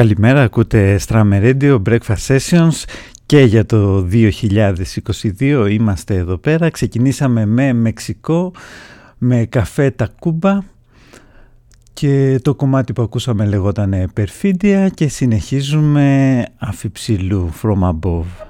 Καλημέρα, ακούτε Strammer Radio Breakfast Sessions και για το 2022 είμαστε εδώ πέρα. Ξεκινήσαμε με Μεξικό, με καφέ Τακούμπα και το κομμάτι που ακούσαμε λεγόταν Περφίντια και συνεχίζουμε αφιψηλού From Above.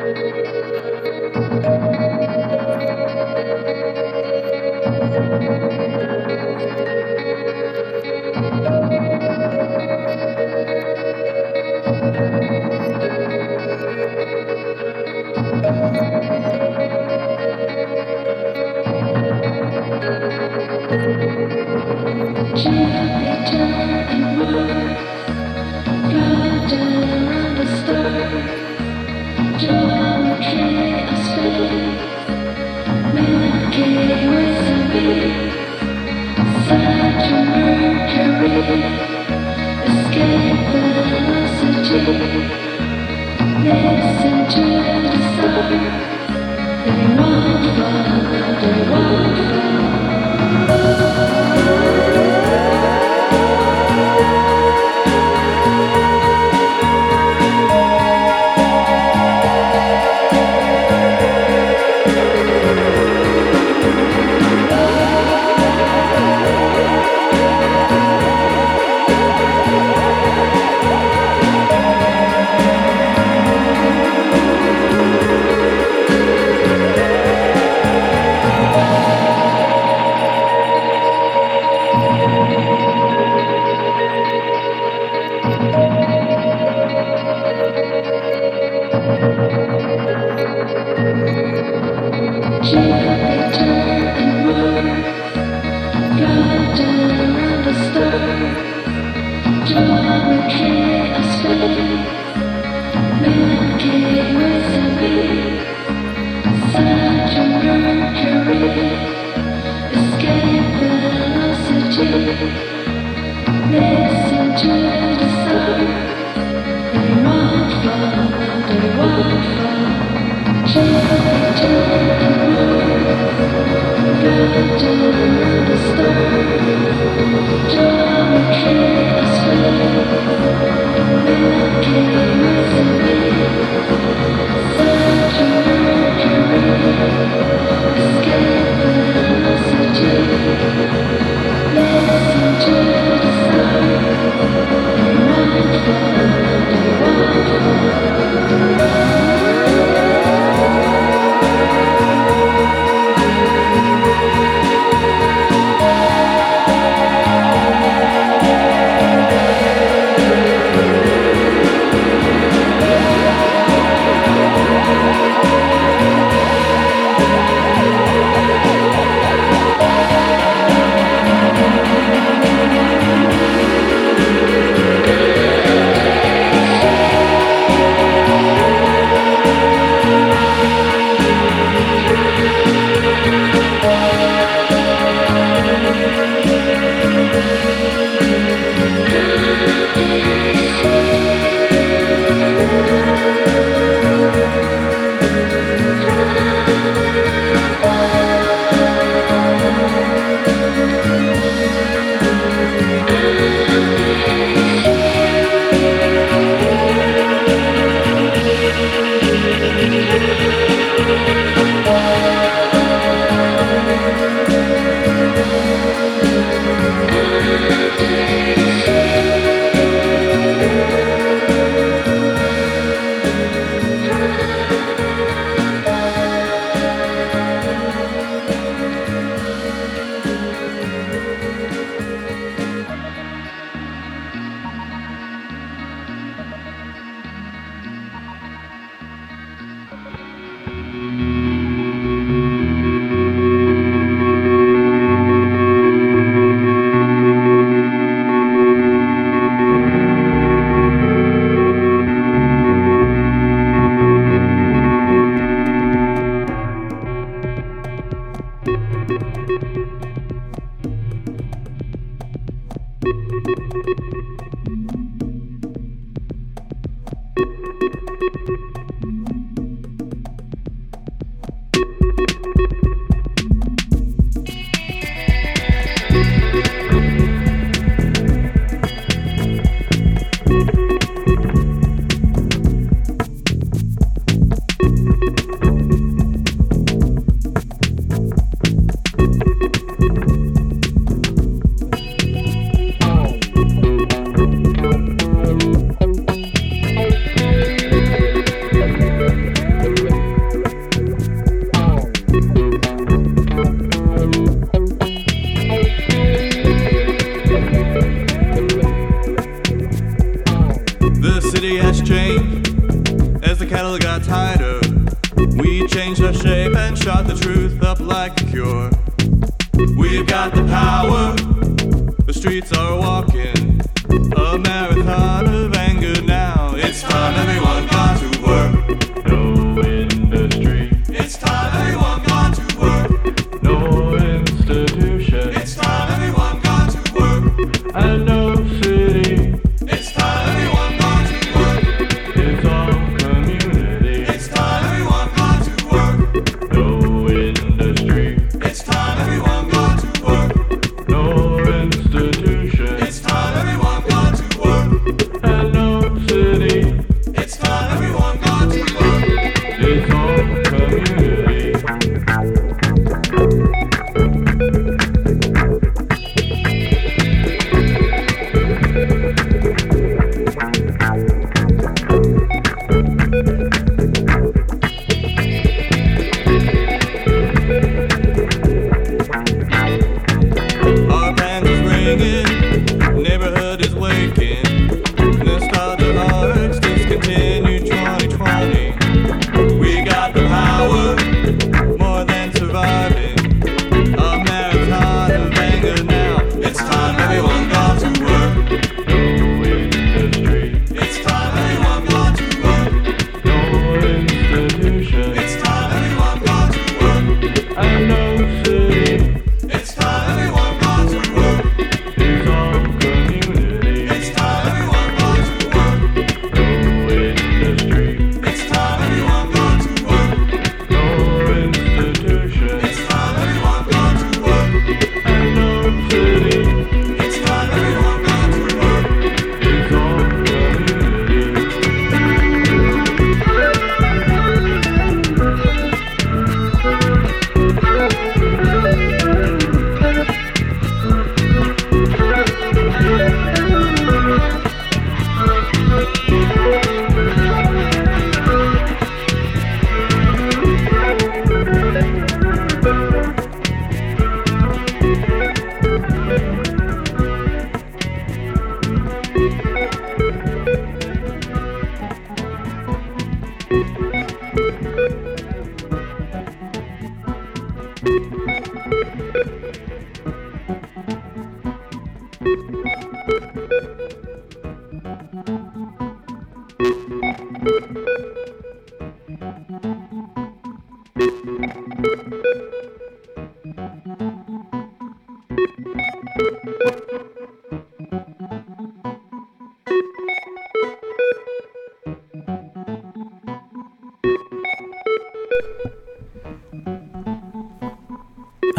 Jupiter and Mars, brother.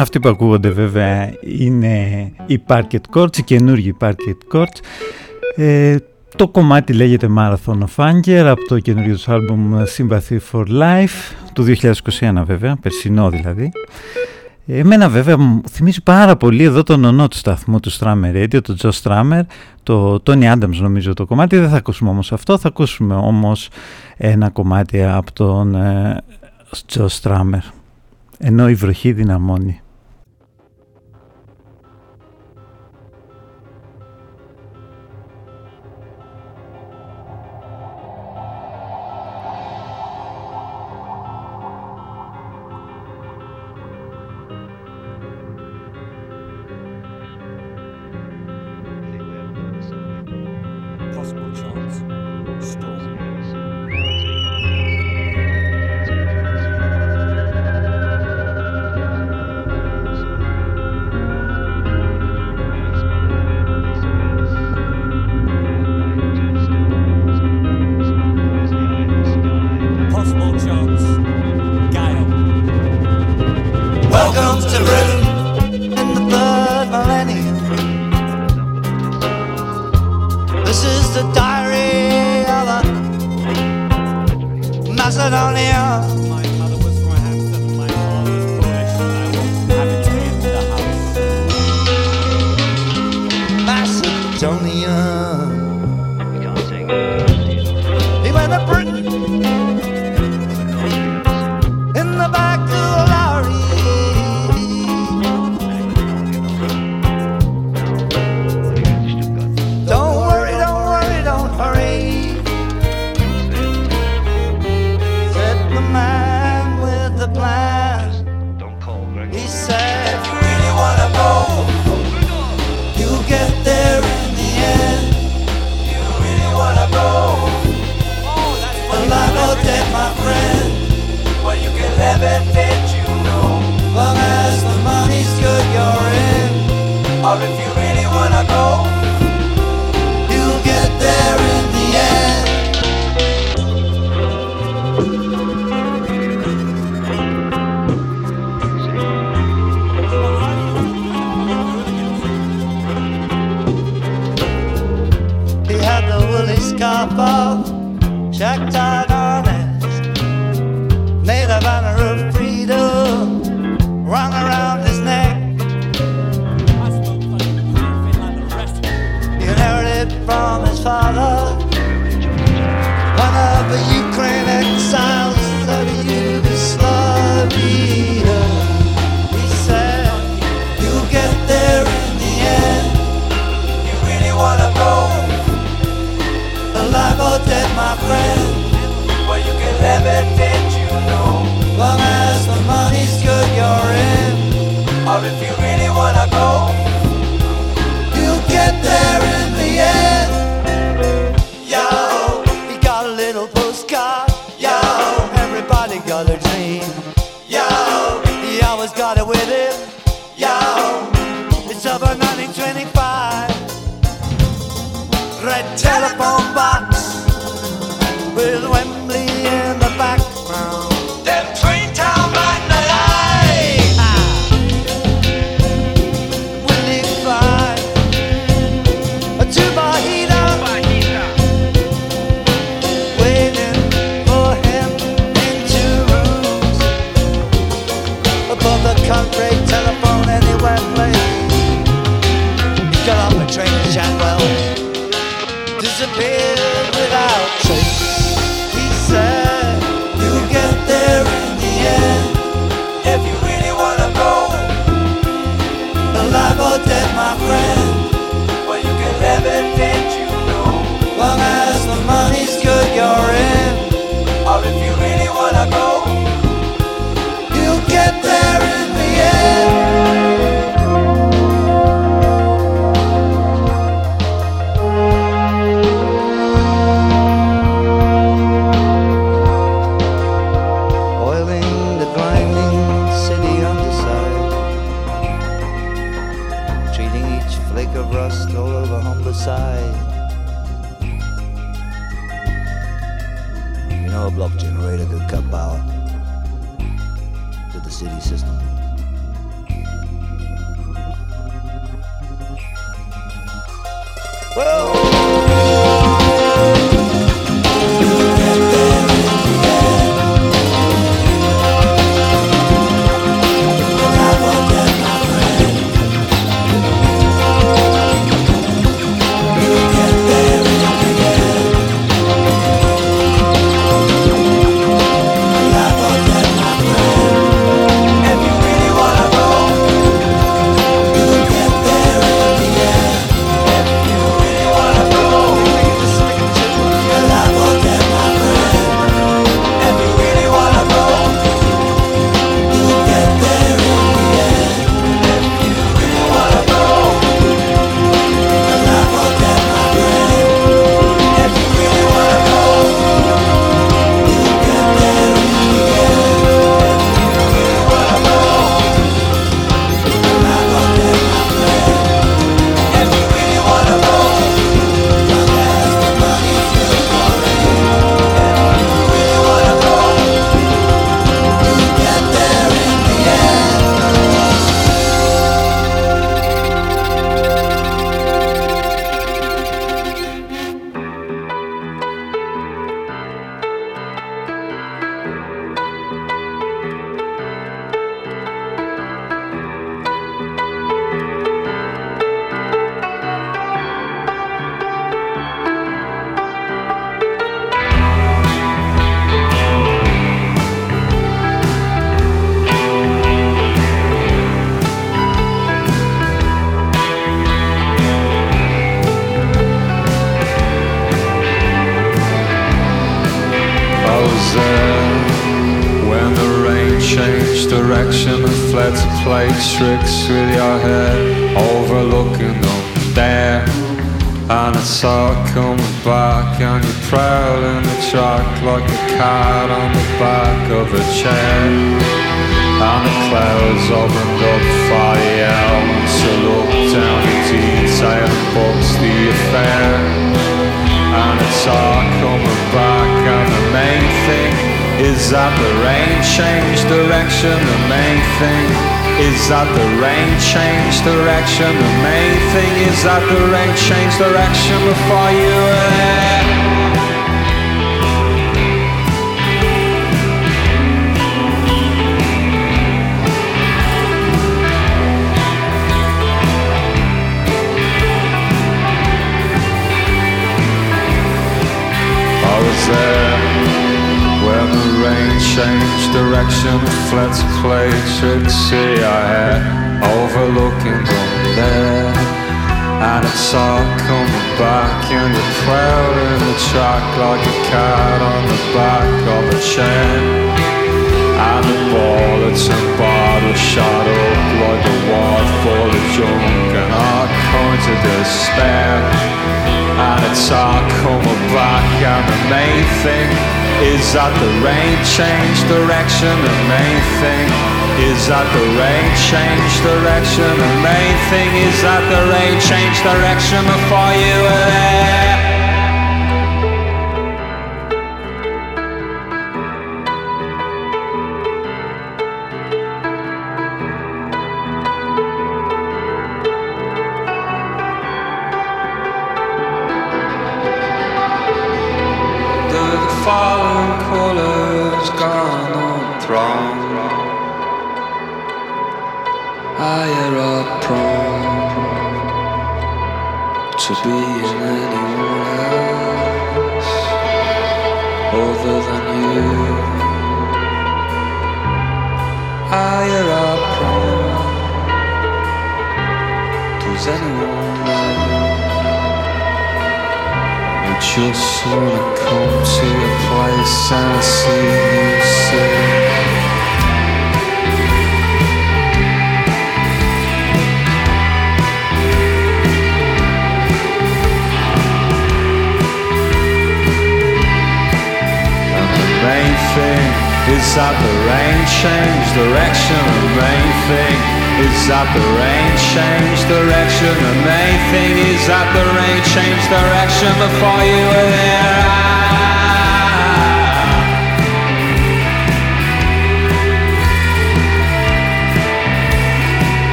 Αυτοί που ακούγονται βέβαια είναι οι Parket Courts, οι καινούργιοι Parket Courts. Ε, το κομμάτι λέγεται Marathon of Anger από το καινούργιο τους άλμπουμ Sympathy for Life του 2021 βέβαια, περσινό δηλαδή. Εμένα βέβαια μου θυμίζει πάρα πολύ εδώ τον ονό του σταθμού του Strammer Radio, τον Joe Strammer, το Tony Adams νομίζω το κομμάτι. Δεν θα ακούσουμε όμως αυτό, θα ακούσουμε όμως ένα κομμάτι από τον ε, Joe Strammer. Ενώ η βροχή δυναμώνει. tricks with your head, overlooking them there. And it's all coming back, and you're prowling the track like a cat on the back of a chair. And the clouds opened up for the elements to look down at detail books the affair. And it's all coming back, and the main thing is that the rain changed direction. The main thing is that the rain changed direction. The main thing is that the rain changed direction before you were there. change direction, flats play tricks. See, I had overlooking from there. And it's all coming back in the crowd in the track like a cat on the back of a chain. And the ball that's in bottle shot up like a wad full of junk and all kinds of despair. And it's all coming back and the main thing is that the rain changed direction, the main thing is that the rain changed direction, the main thing is that the rain changed direction before you were there.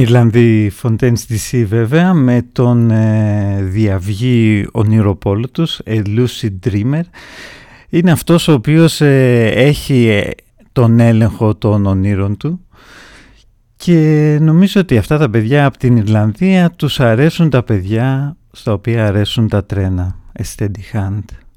Ιρλανδοί Fontaines DC βέβαια με τον ε, διαυγή ονειροπόλο τους, A Lucid Dreamer. Είναι αυτός ο οποίος ε, έχει ε, τον έλεγχο των ονείρων του και νομίζω ότι αυτά τα παιδιά από την Ιρλανδία τους αρέσουν τα παιδιά στα οποία αρέσουν τα τρένα. A steady hand.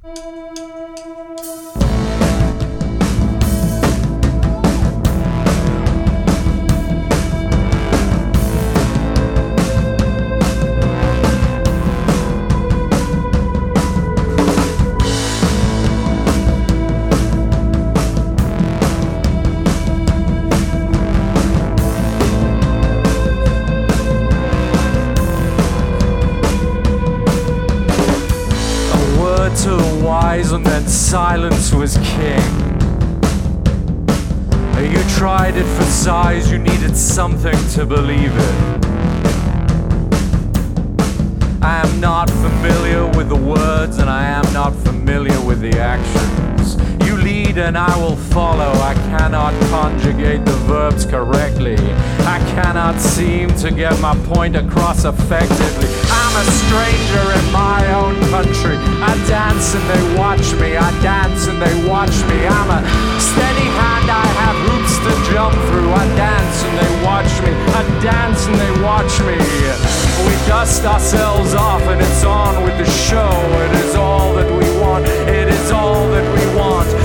Silence was king. You tried it for size, you needed something to believe in. I am not familiar with the words, and I am not familiar with the actions. And I will follow. I cannot conjugate the verbs correctly. I cannot seem to get my point across effectively. I'm a stranger in my own country. I dance and they watch me. I dance and they watch me. I'm a steady hand. I have hoops to jump through. I dance and they watch me. I dance and they watch me. We dust ourselves off and it's on with the show. It is all that we want. It is all that we want.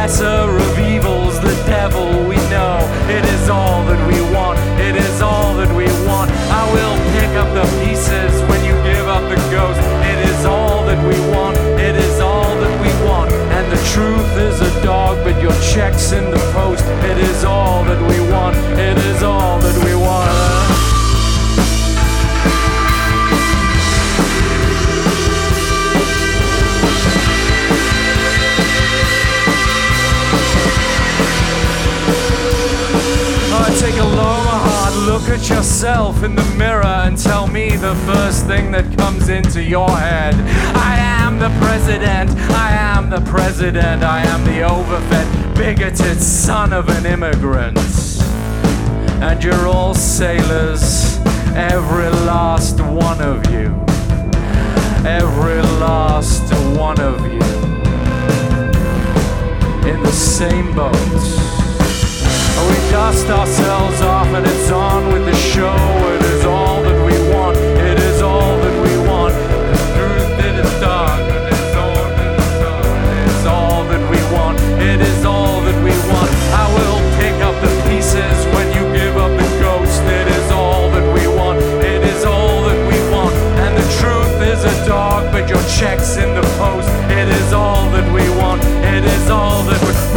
Lesser of evils, the devil we know. It is all that we want. It is all that we want. I will pick up the pieces when you give up the ghost. It is all that we want. It is all that we want. And the truth is a dog, but your check's in the post. It is all that we want. It is all that we want. Look at yourself in the mirror and tell me the first thing that comes into your head. I am the president, I am the president, I am the overfed, bigoted son of an immigrant. And you're all sailors, every last one of you. Every last one of you. In the same boat. We dust ourselves off and it's on with the show. It is all that we want. It is all that we want. The truth it is dark, but it's all that it's all that we want. It is all that we want. I will pick up the pieces when you give up the ghost. It is all that we want. It is all that we want. And the truth is a dog, but your check's in the post. It is all that we want. It is all that we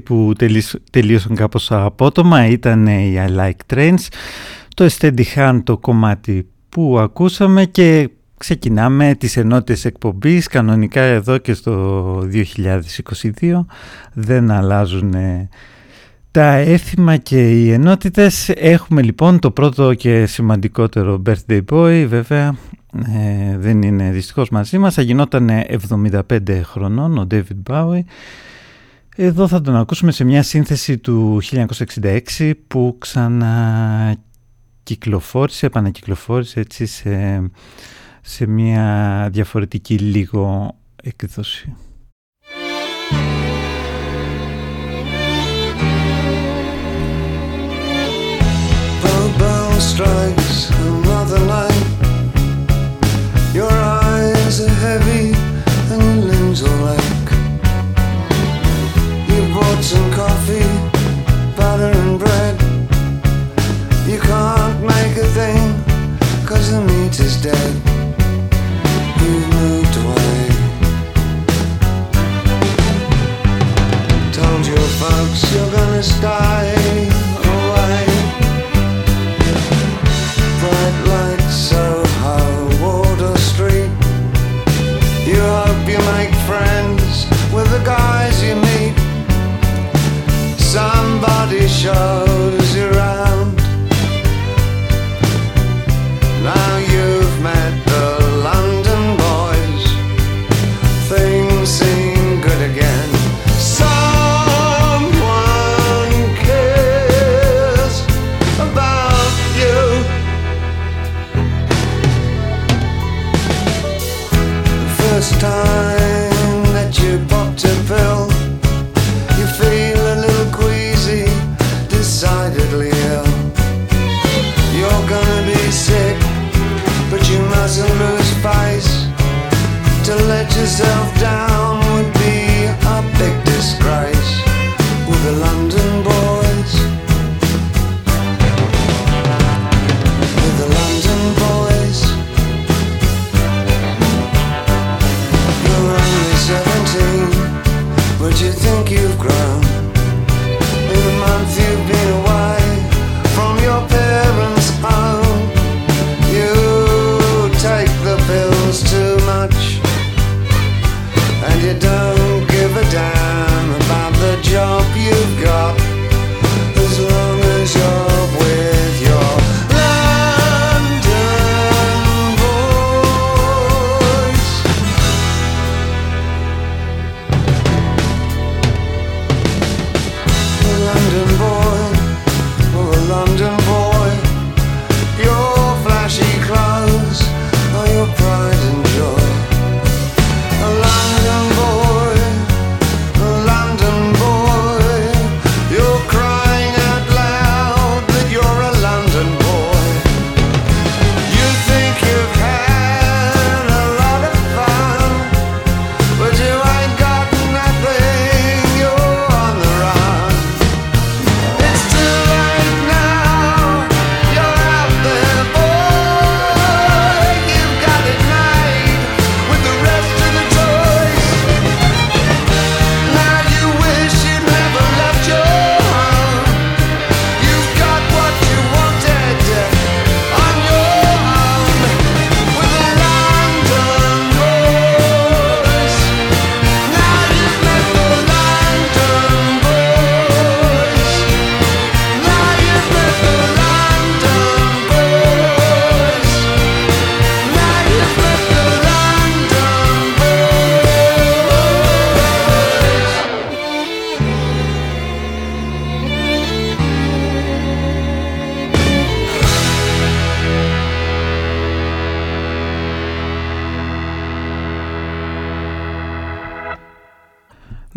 που τελείωσαν κάπως απότομα ήταν οι I Like Trains, το Steady Hand το κομμάτι που ακούσαμε και ξεκινάμε τις ενότητες εκπομπής κανονικά εδώ και στο 2022 δεν αλλάζουν τα έθιμα και οι ενότητες. Έχουμε λοιπόν το πρώτο και σημαντικότερο birthday boy βέβαια ε, δεν είναι δυστυχώς μαζί μας. Θα γινόταν 75 χρονών ο David Bowie εδώ θα τον ακούσουμε σε μια σύνθεση του 1966 που ξανακυκλοφόρησε, επανακυκλοφόρησε έτσι σε, σε μια διαφορετική λίγο εκδόση. some coffee.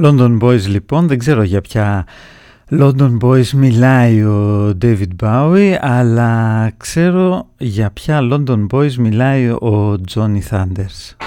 London Boys λοιπόν, δεν ξέρω για ποια London Boys μιλάει ο David Bowie, αλλά ξέρω για ποια London Boys μιλάει ο Johnny Thunders.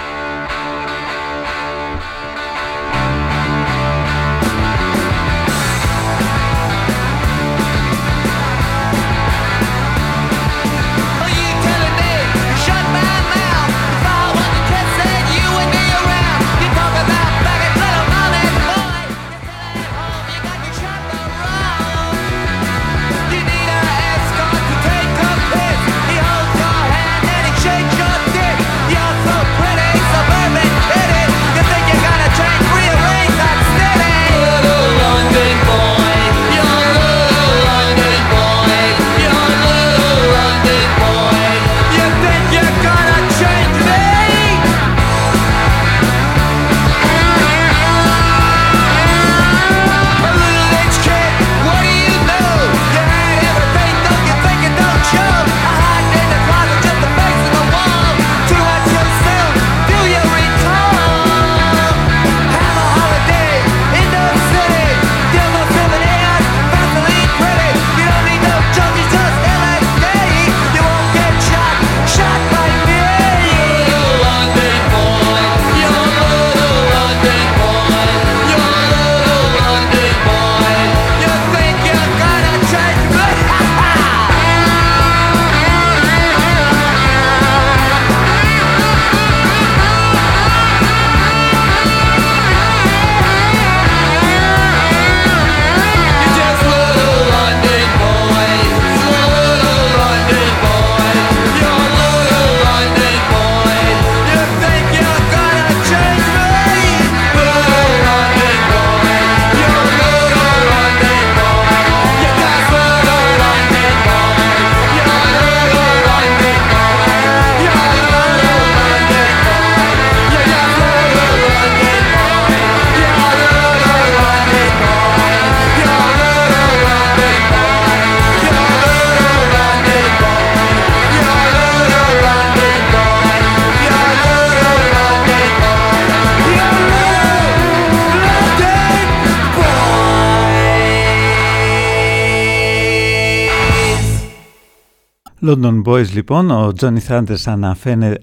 London Boys λοιπόν, ο Johnny Thunders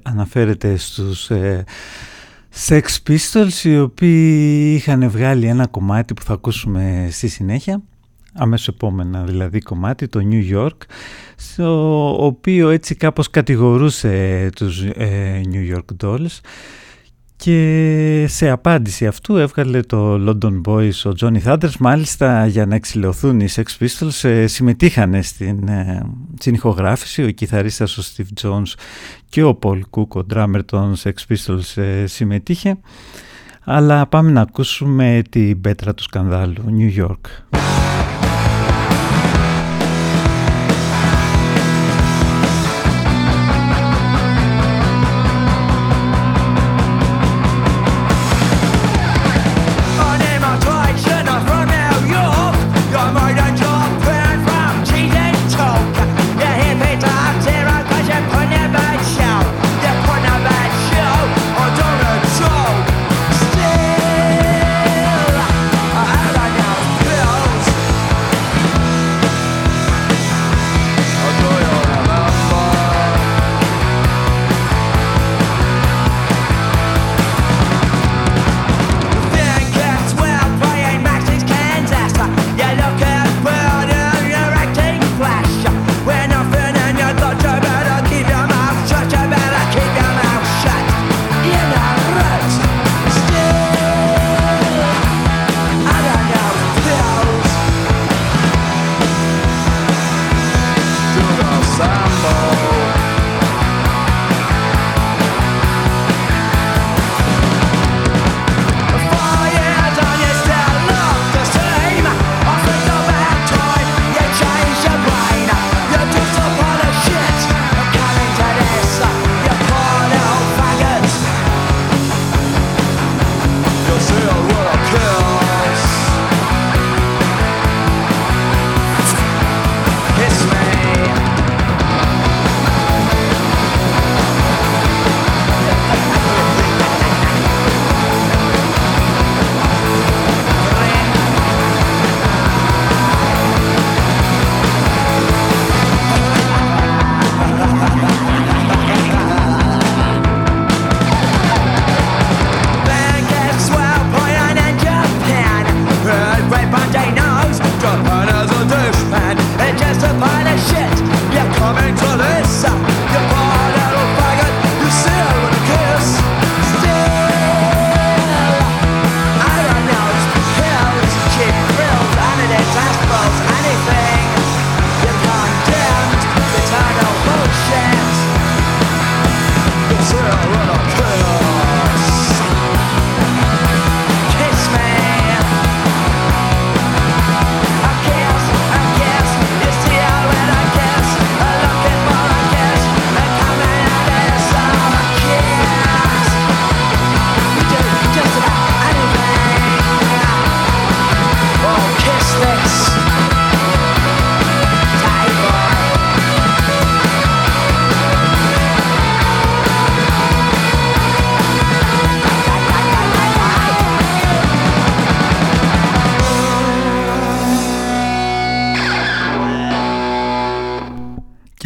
αναφέρεται στους ε, Sex Pistols οι οποίοι είχαν βγάλει ένα κομμάτι που θα ακούσουμε στη συνέχεια αμέσως επόμενα δηλαδή κομμάτι, το New York στο οποίο έτσι κάπως κατηγορούσε τους ε, New York Dolls και σε απάντηση αυτού έβγαλε το London Boys ο Johnny Thunders μάλιστα για να εξηλαιωθούν οι Sex Pistols ε, συμμετείχαν στην, ε, στην ηχογράφηση ο κιθαρίστας ο Steve Jones και ο Paul Cook ο drummer των Sex Pistols ε, συμμετείχε αλλά πάμε να ακούσουμε την πέτρα του σκανδάλου New York.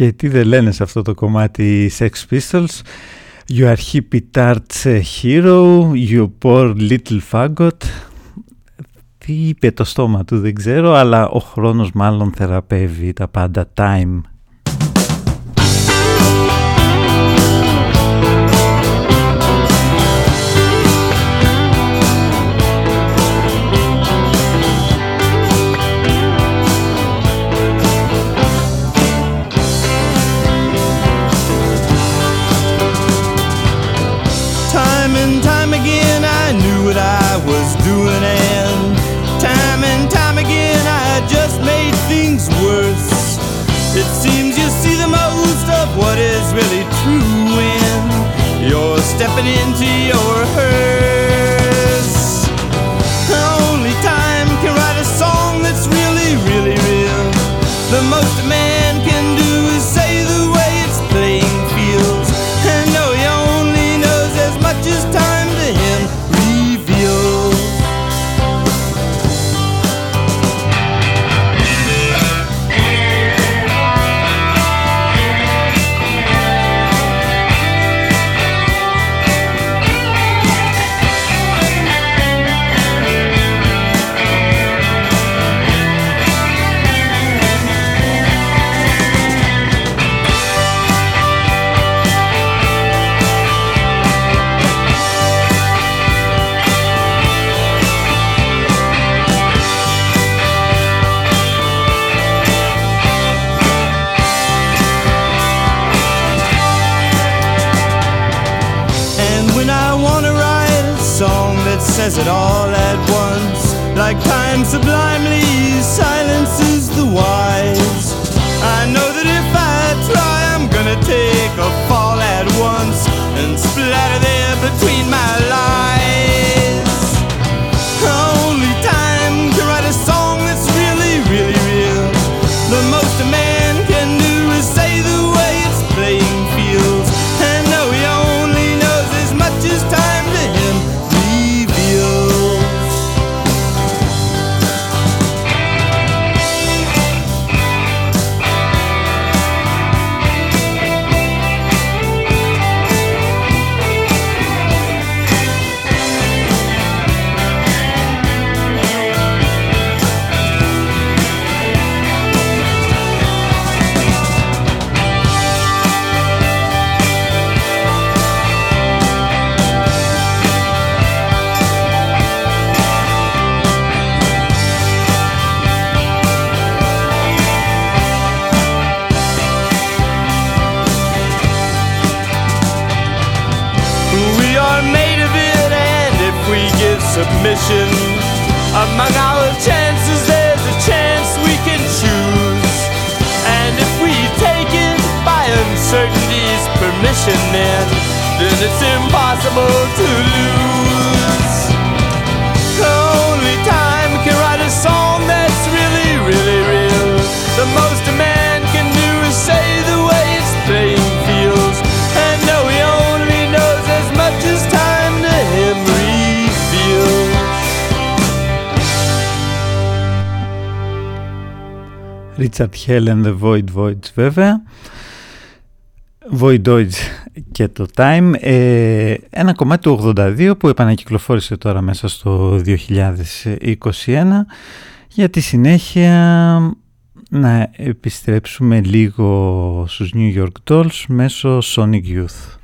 Και τι δεν λένε σε αυτό το κομμάτι οι Sex Pistols; You are hippie tarts hero, you poor little faggot. Τι είπε το στόμα του δεν ξέρω αλλά ο χρόνος μάλλον θεραπεύει τα πάντα. Time Richard Hell and the Void Voids βέβαια. Void Oids και το Time. Ε, ένα κομμάτι του 82 που επανακυκλοφόρησε τώρα μέσα στο 2021. Για τη συνέχεια να επιστρέψουμε λίγο στους New York Dolls μέσω Sonic Youth.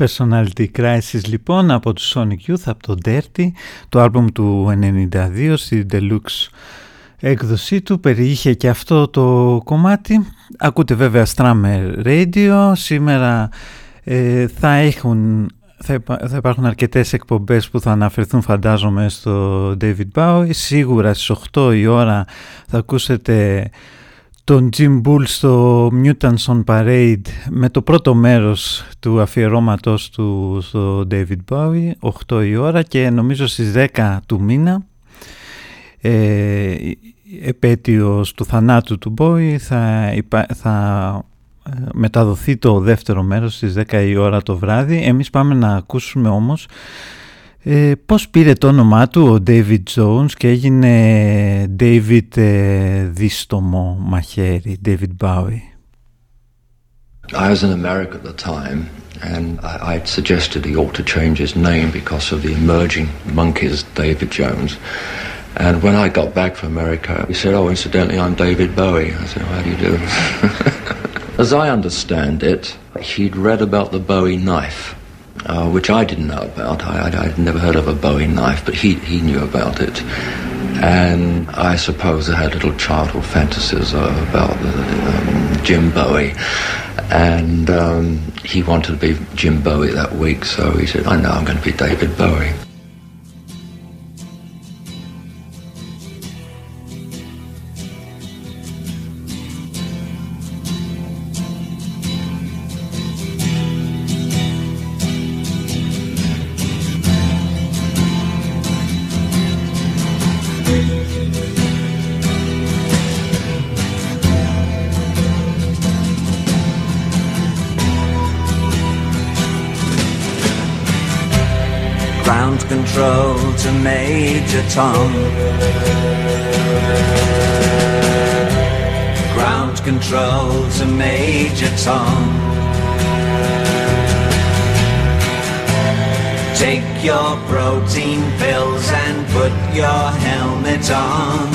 Personality Crisis λοιπόν από τους Sonic Youth, από το Dirty, το άλμπουμ του 92 στη Deluxe έκδοσή του περιείχε και αυτό το κομμάτι. Ακούτε βέβαια Strammer Radio, σήμερα ε, θα έχουν... Θα, υπά- θα υπάρχουν αρκετές εκπομπές που θα αναφερθούν φαντάζομαι στο David Bowie. Σίγουρα στις 8 η ώρα θα ακούσετε τον Jim Bull στο Mutants on Parade με το πρώτο μέρος του αφιερώματος του στο David Bowie 8 η ώρα και νομίζω στις 10 του μήνα ε, επέτειος του θανάτου του Bowie θα, υπα- θα ε, μεταδοθεί το δεύτερο μέρος στις 10 η ώρα το βράδυ. Εμείς πάμε να ακούσουμε όμως ε, πώς πήρε το όνομά του ο David Jones και έγινε David ε, Δίστομο Μαχαίρι, David Bowie. I was in America at the time, and I, I'd suggested he ought to change his name because of the emerging monkeys, David Jones. And when I got back from America, he said, "Oh, incidentally, I'm David Bowie." I said, "How do you do?" As I understand it, he'd read about the Bowie knife, uh, which I didn't know about. I, I'd, I'd never heard of a Bowie knife, but he he knew about it. And I suppose I had little childhood fantasies uh, about um, Jim Bowie. And um, he wanted to be Jim Bowie that week, so he said, I know I'm going to be David Bowie. Major Tom. Ground control to Major Tom. Take your protein pills and put your helmet on.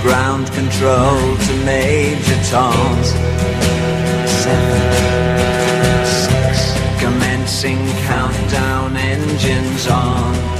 Ground control to Major Tom. Seven, six, commencing countdown engines on.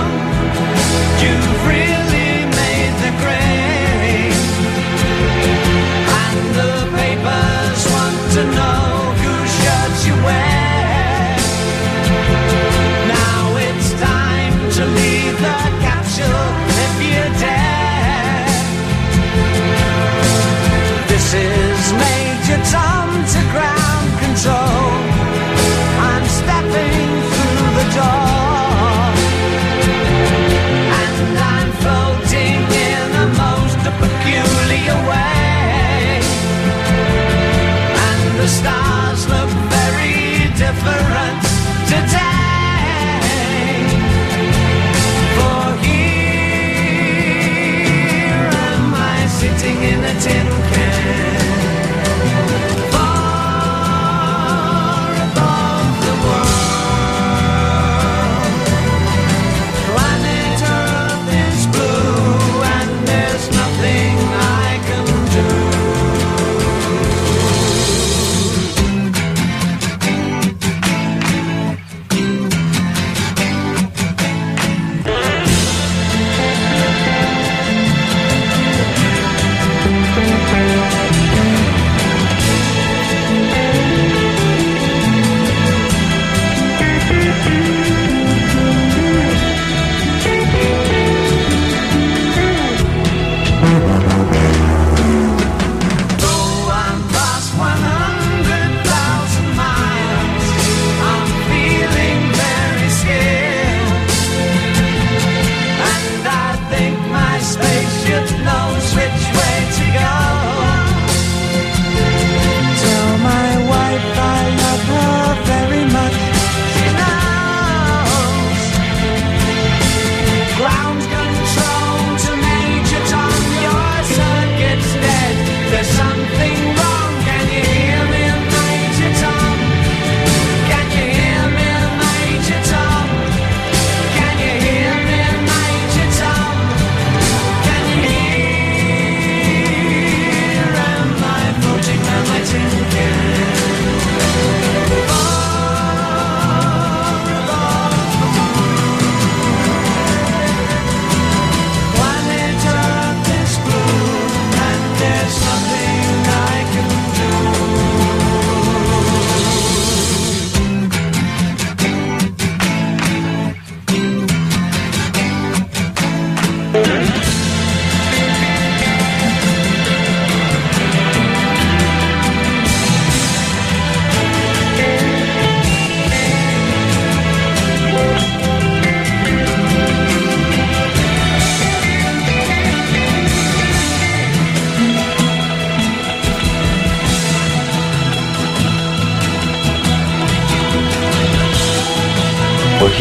away. And the stars look very different today.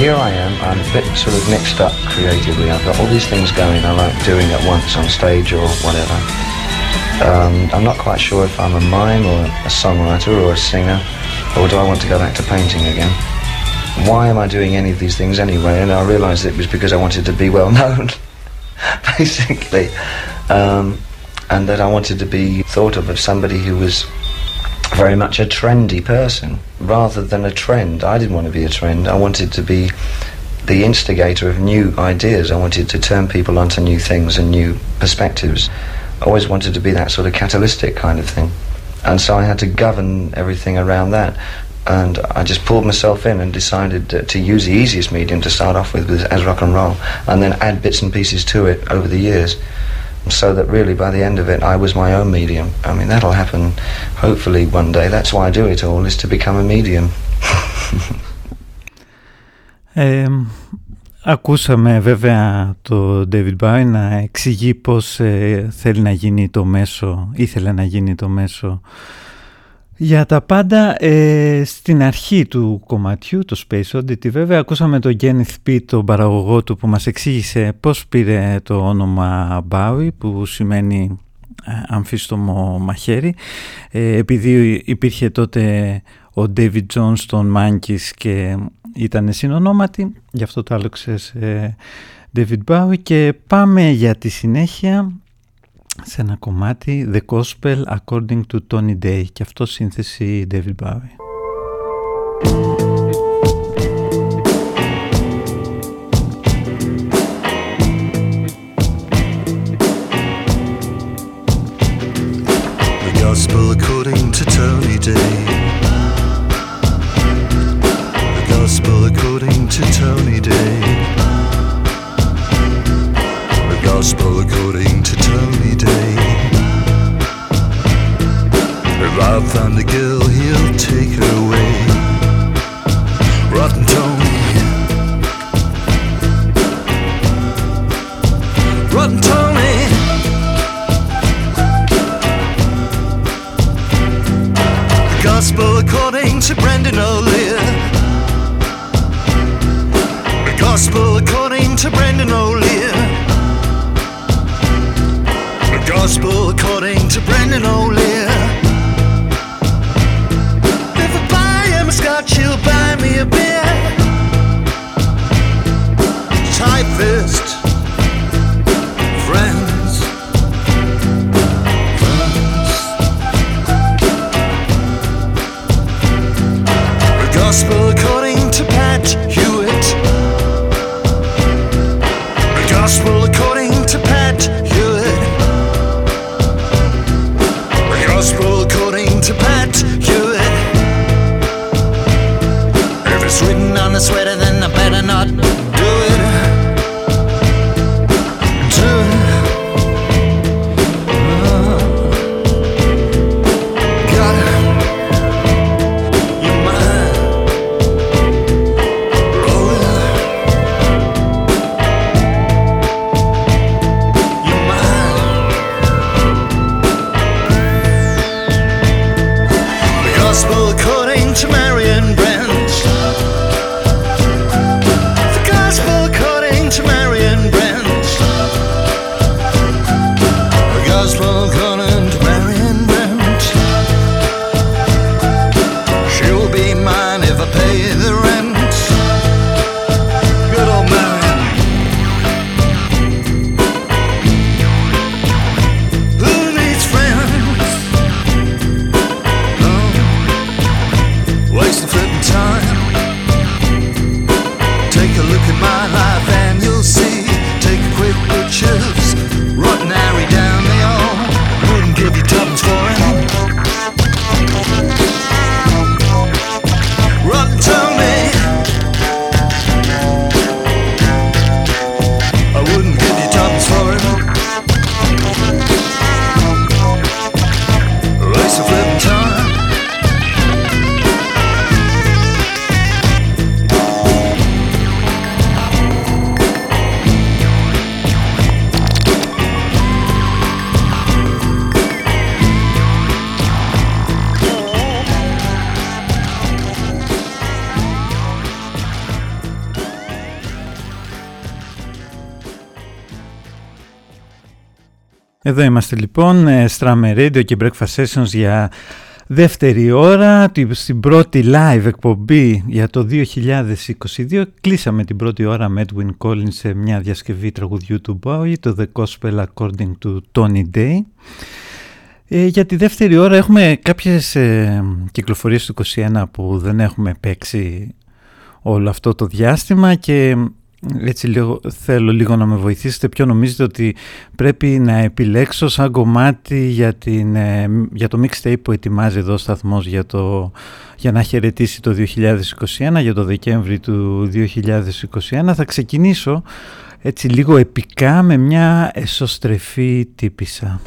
Here I am. I'm a bit sort of mixed up creatively. I've got all these things going I like doing at once on stage or whatever. Um, I'm not quite sure if I'm a mime or a songwriter or a singer, or do I want to go back to painting again? Why am I doing any of these things anyway? And I realised it was because I wanted to be well known, basically, um, and that I wanted to be thought of as somebody who was very much a trendy person rather than a trend. I didn't want to be a trend. I wanted to be the instigator of new ideas. I wanted to turn people onto new things and new perspectives. I always wanted to be that sort of catalytic kind of thing. And so I had to govern everything around that. And I just pulled myself in and decided uh, to use the easiest medium to start off with as rock and roll, and then add bits and pieces to it over the years so that really by the end of it I was my own medium. I mean that'll happen hopefully one day. That's why I do it all is to become a medium. Ε, ακούσαμε βέβαια το David Bowie να εξηγεί πως ε, θέλει να γίνει το μέσο, ήθελε να γίνει το μέσο για τα πάντα ε, στην αρχή του κομματιού, το Space Oddity βέβαια, ακούσαμε τον Kenneth P, τον παραγωγό του που μας εξήγησε πώς πήρε το όνομα Bowie που σημαίνει ε, αμφίστομο μαχαίρι. Ε, επειδή υπήρχε τότε ο David Jones των Monkeys και ήταν συνονόματι γι' αυτό το άλλαξες σε David Bowie. Και πάμε για τη συνέχεια σε ένα κομμάτι The Gospel According to Tony Day και αυτό σύνθεση David Bowie. The Gospel according to Tony Day. The Gospel according to Tony Day. The Gospel according I find a girl, he'll take her away. Rotten Tony. Rotten Tony. The Gospel according to Brendan O'Leary. The Gospel according to Brendan O'Leary. The Gospel according to Brendan O'Leary. Fist. Εδώ είμαστε λοιπόν, ε, Strammer Radio και Breakfast Sessions για δεύτερη ώρα, τη- στην πρώτη live εκπομπή για το 2022. Κλείσαμε την πρώτη ώρα με Edwin Collins σε μια διασκευή τραγουδιού του Bowie, το The Gospel According to Tony Day. Ε, για τη δεύτερη ώρα έχουμε κάποιες ε, κυκλοφορίες του 21 που δεν έχουμε παίξει όλο αυτό το διάστημα και έτσι λίγο, θέλω λίγο να με βοηθήσετε ποιο νομίζετε ότι πρέπει να επιλέξω σαν κομμάτι για, την, ε, για το mixtape που ετοιμάζει εδώ ο σταθμός για, το, για να χαιρετήσει το 2021, για το Δεκέμβρη του 2021. Θα ξεκινήσω έτσι λίγο επικά με μια εσωστρεφή τύπησα.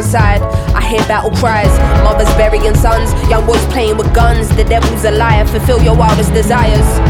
Inside. I hear battle cries, mothers burying sons, young boys playing with guns. The devil's a liar, fulfill your wildest desires.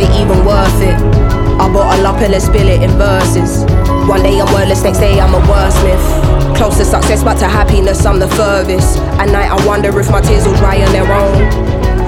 It even worth it? I bottle up and let's spill it in verses. One day I'm wordless, next day I'm a wordsmith. Close to success, but to happiness I'm the furthest. At night I wonder if my tears will dry on their own.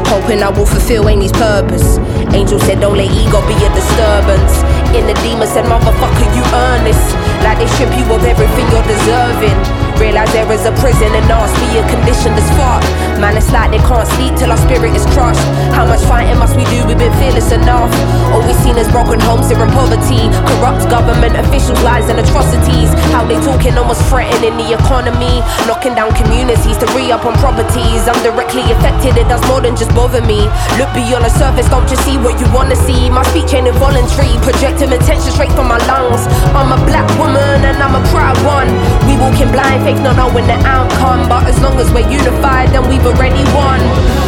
Hoping I will fulfill Amy's purpose. Angel said, don't let ego be a disturbance. In the demon said, motherfucker, you earn this. Like they strip you of everything you're deserving. Realize there is a prison and me a condition that's fucked. Man, it's like they can't sleep till our spirit is crushed. How much fighting must we do? We've been fearless enough. All we've seen is broken homes here in poverty. Corrupt government officials, lies and atrocities. How they talking almost threatening the economy. Knocking down communities to re up on properties. I'm directly affected, it does more than just bother me. Look beyond the surface, don't just see what you wanna see. My speech ain't involuntary, projecting attention straight from my lungs. I'm a black woman and I'm a proud one. We walking blind, faith not knowing the outcome. But as long as we're unified, then we've already won.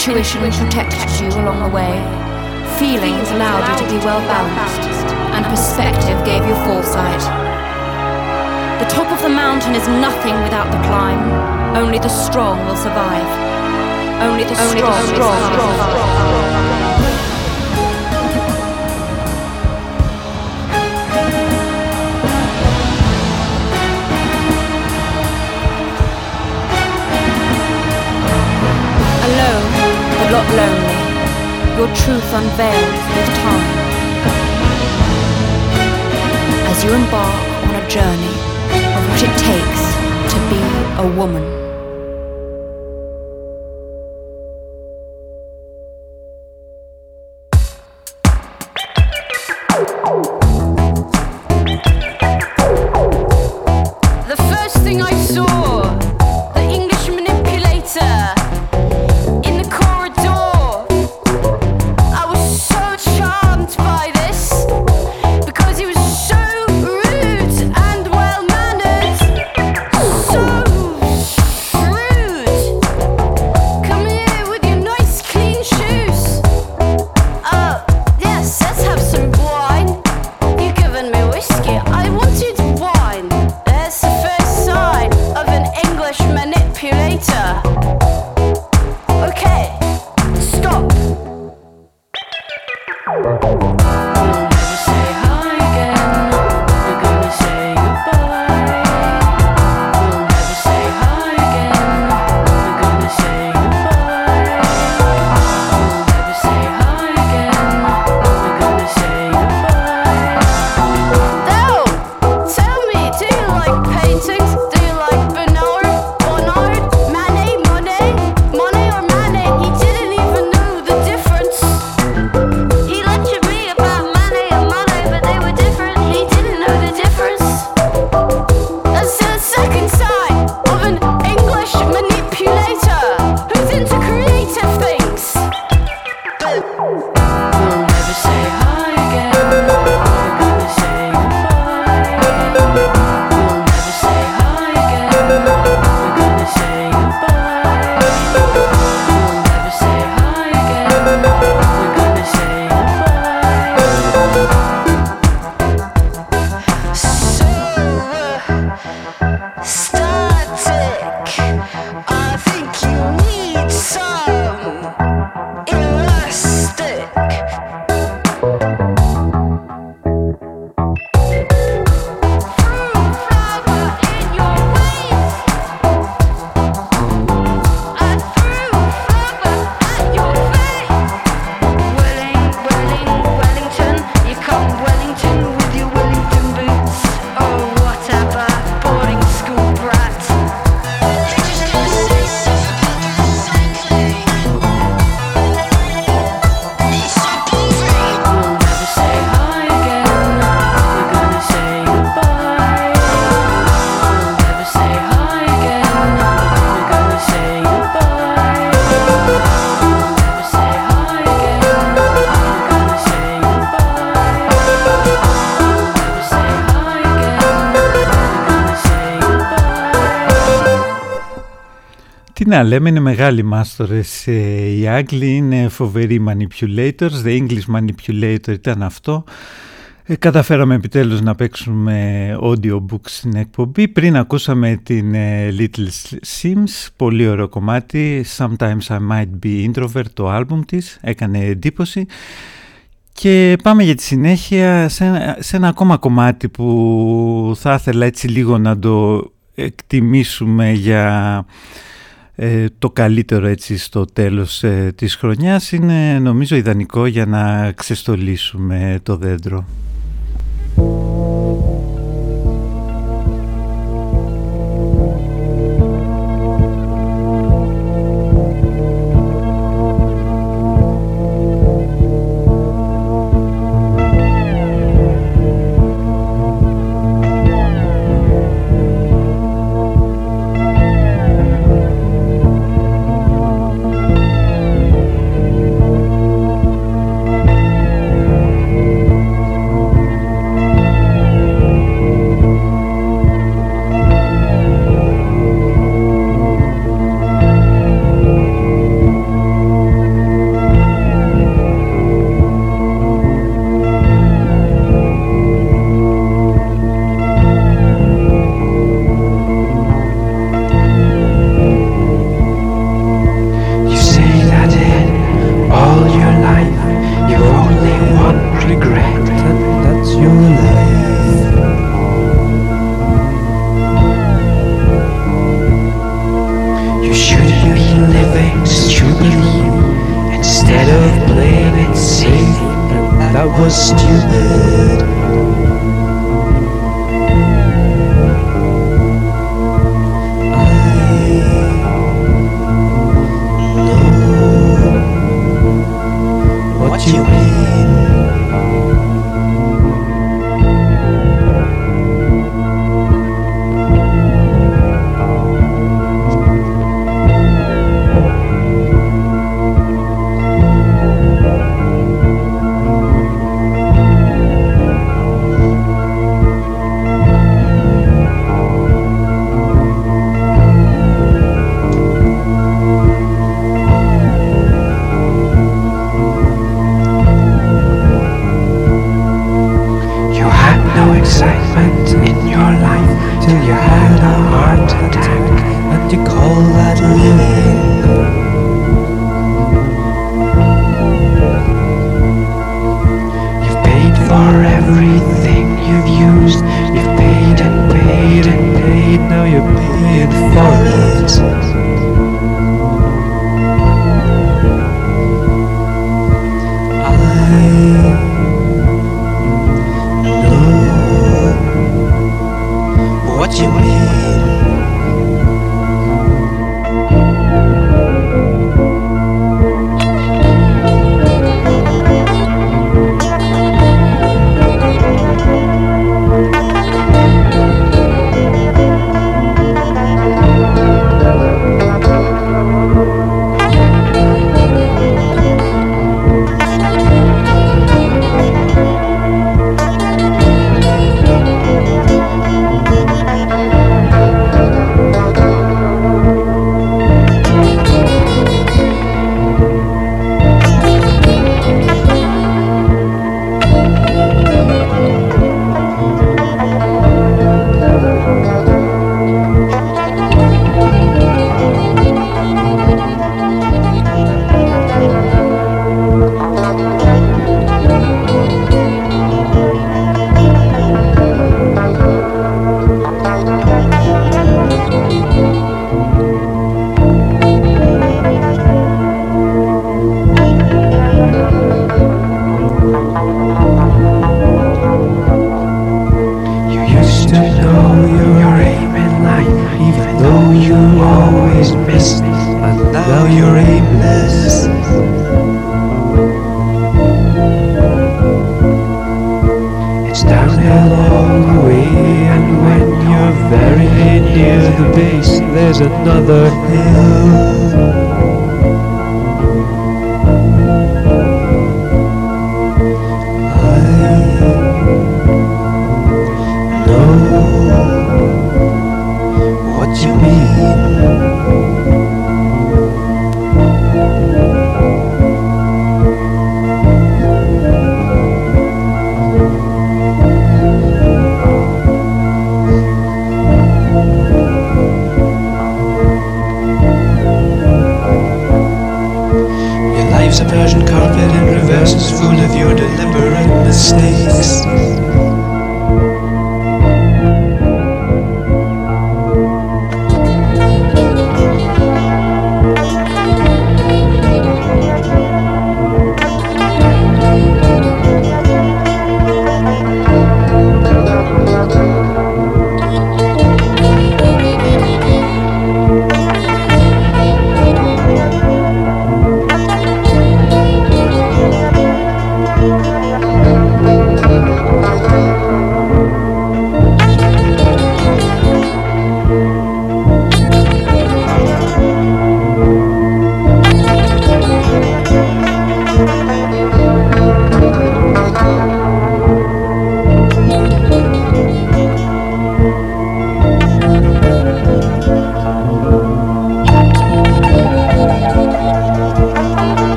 Intuition protected you along the way. Feelings allowed you to be well balanced. And perspective gave you foresight. The top of the mountain is nothing without the climb. Only the strong will survive. Only the strong, strong, strong. Alone, not lonely. Your truth unveiled with time. As you embark on a journey of what it takes to be a woman. Να λέμε, είναι μεγάλοι μάστορες ε, οι Άγγλοι, είναι φοβεροί manipulators, the English manipulator ήταν αυτό. Ε, καταφέραμε επιτέλους να παίξουμε audiobooks στην εκπομπή. Πριν ακούσαμε την ε, Little Sims, πολύ ωραίο κομμάτι, Sometimes I Might Be Introvert, το άλμπουμ της, έκανε εντύπωση. Και πάμε για τη συνέχεια σε ένα, σε ένα ακόμα κομμάτι που θα ήθελα έτσι λίγο να το εκτιμήσουμε για ε, το καλύτερο έτσι στο τέλος ε, της χρονιάς. Είναι νομίζω ιδανικό για να ξεστολίσουμε το δέντρο.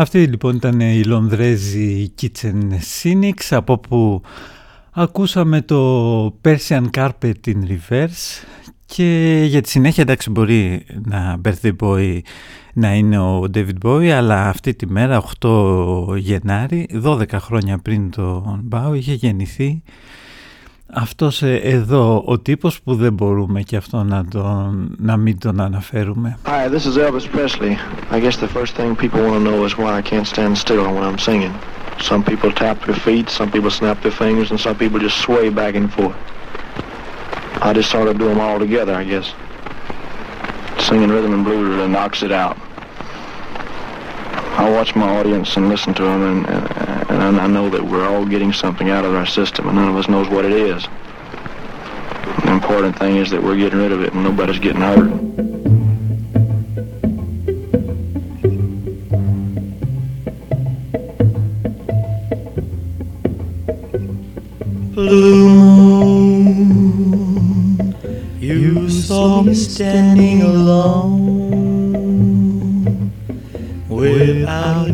Αυτή λοιπόν ήταν η Λονδρέζη Kitchen Cynics από που ακούσαμε το Persian Carpet in Reverse και για τη συνέχεια εντάξει μπορεί να Birthday Boy να είναι ο David Bowie αλλά αυτή τη μέρα 8 Γενάρη 12 χρόνια πριν τον Bowie είχε γεννηθεί αυτός ε, εδώ ο τύπος που δεν μπορούμε και αυτό να, τον, να μην τον αναφέρουμε. Hi, this is Elvis Presley. I guess the first thing people want to know is why I can't stand still when I'm singing. Some people tap their feet, some people snap their fingers, and some people just sway back and forth. I just sort of do them all together, I guess. Singing rhythm and blues really knocks it out. I watch my audience and listen to them, and, and, I know that we're all getting something out of our system, and none of us knows what it is. The important thing is that we're getting rid of it, and nobody's getting hurt. Blue moon, you saw me standing alone without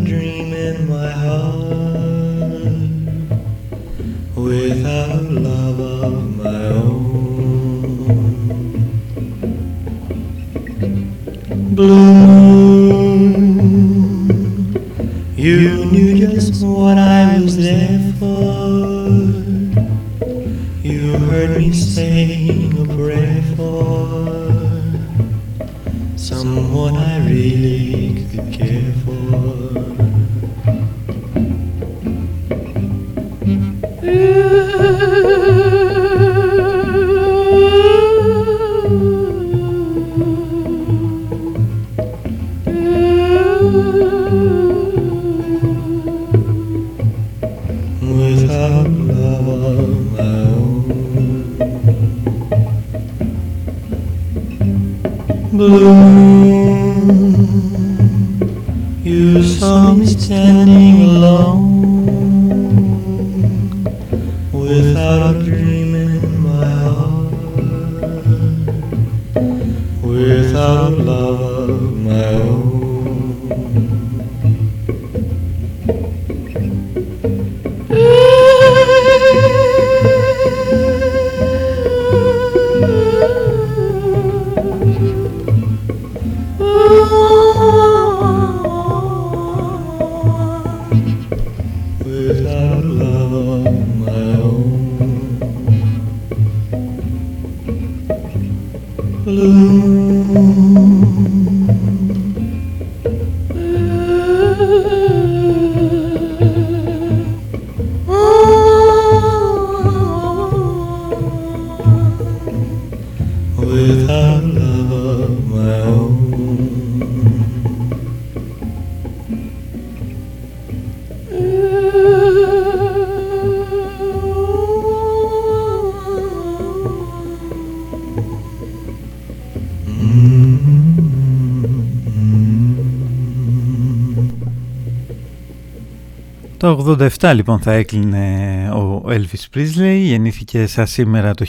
87 λοιπόν θα έκλεινε ο Elvis Presley, γεννήθηκε σαν σήμερα το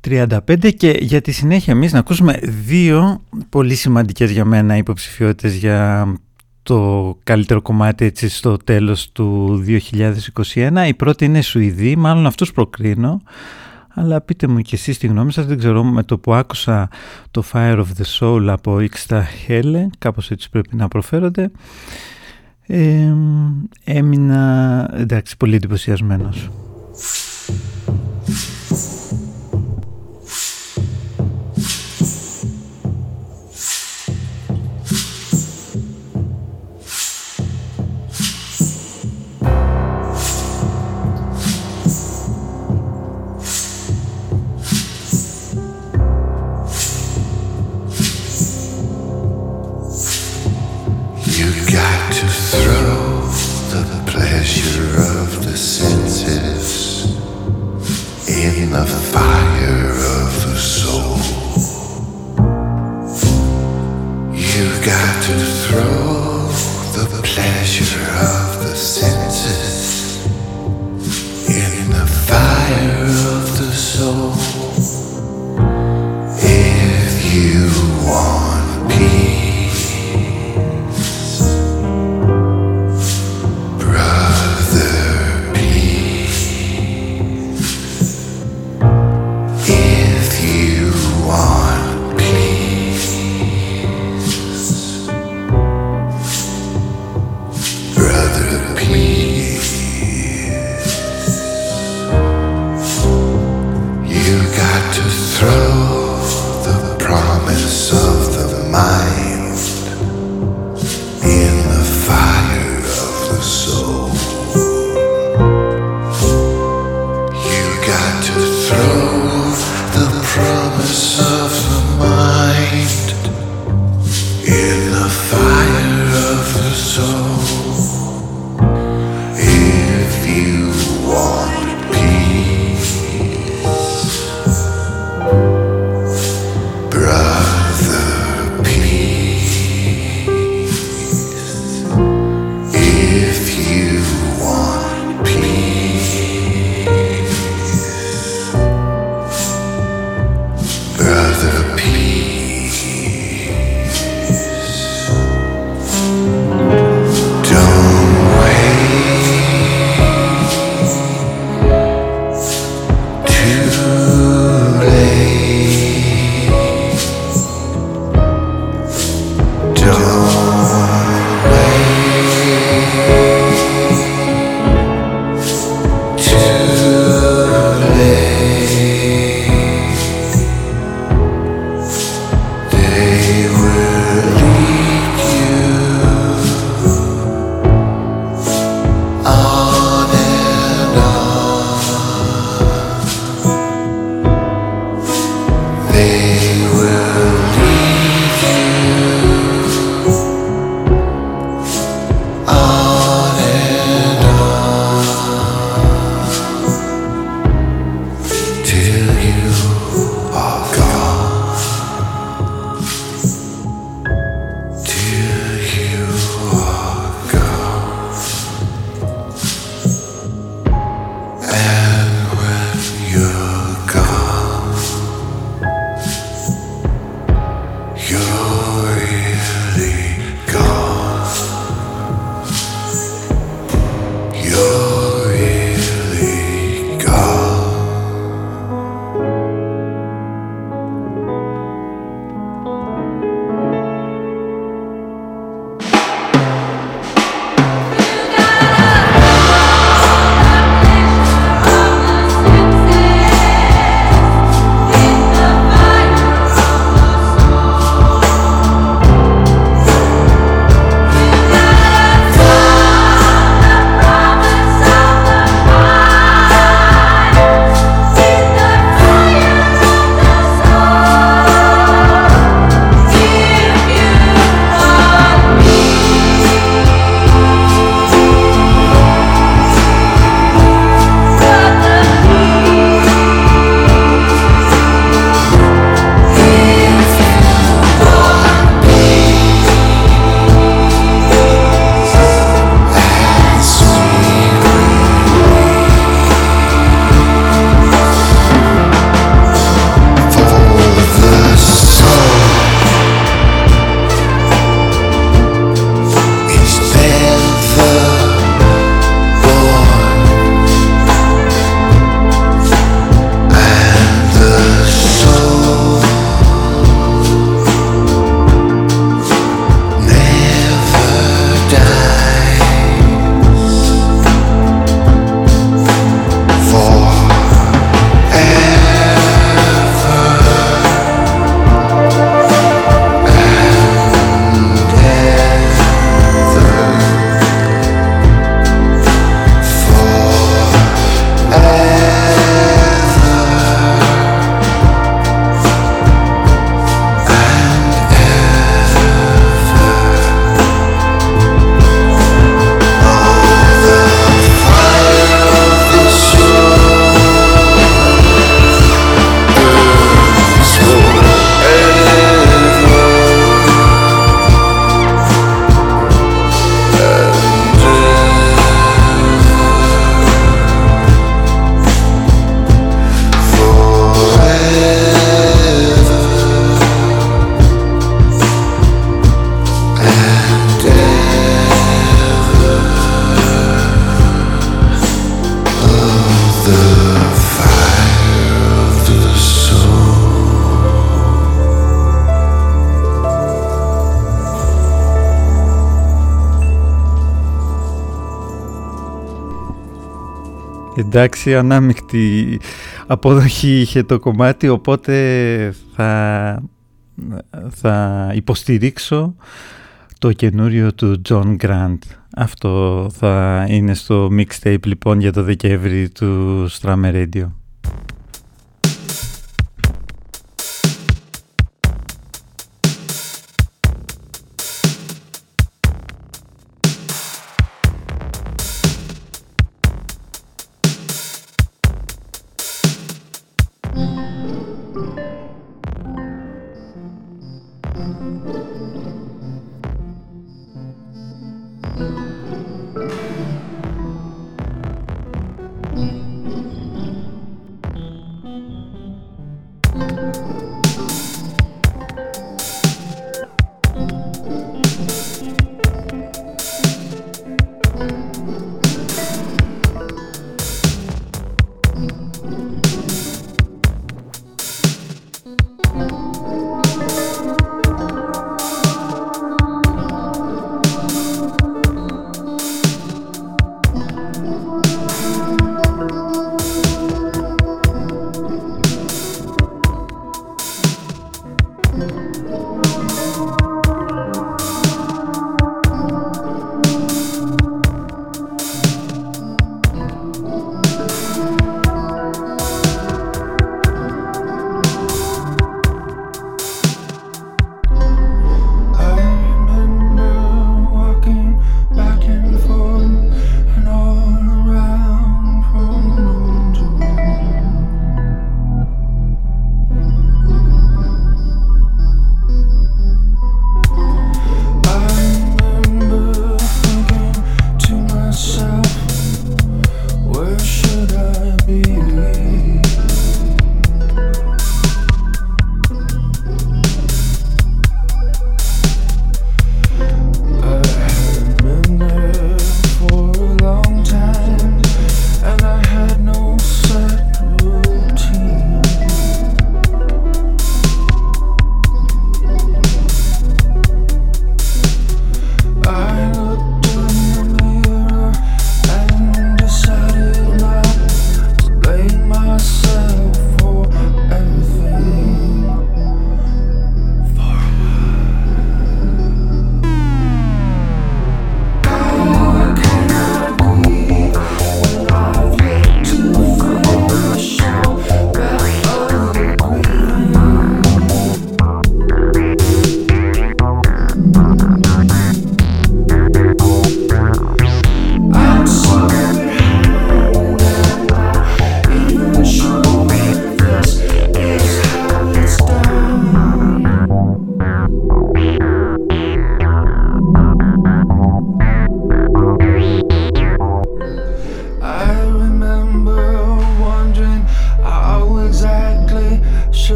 1935 και για τη συνέχεια εμείς να ακούσουμε δύο πολύ σημαντικές για μένα υποψηφιότητες για το καλύτερο κομμάτι έτσι στο τέλος του 2021. Η πρώτη είναι Σουηδή, μάλλον αυτούς προκρίνω. Αλλά πείτε μου και εσείς τη γνώμη σας, δεν ξέρω με το που άκουσα το Fire of the Soul από Ixta Helle, κάπως έτσι πρέπει να προφέρονται. Ε, έμεινα εντάξει πολύ εντυπωσιασμένος. Εντάξει, ανάμεικτη αποδοχή είχε το κομμάτι, οπότε θα, θα υποστηρίξω το καινούριο του John Grant. Αυτό θα είναι στο mixtape λοιπόν για το Δεκέμβρη του Strammer Radio.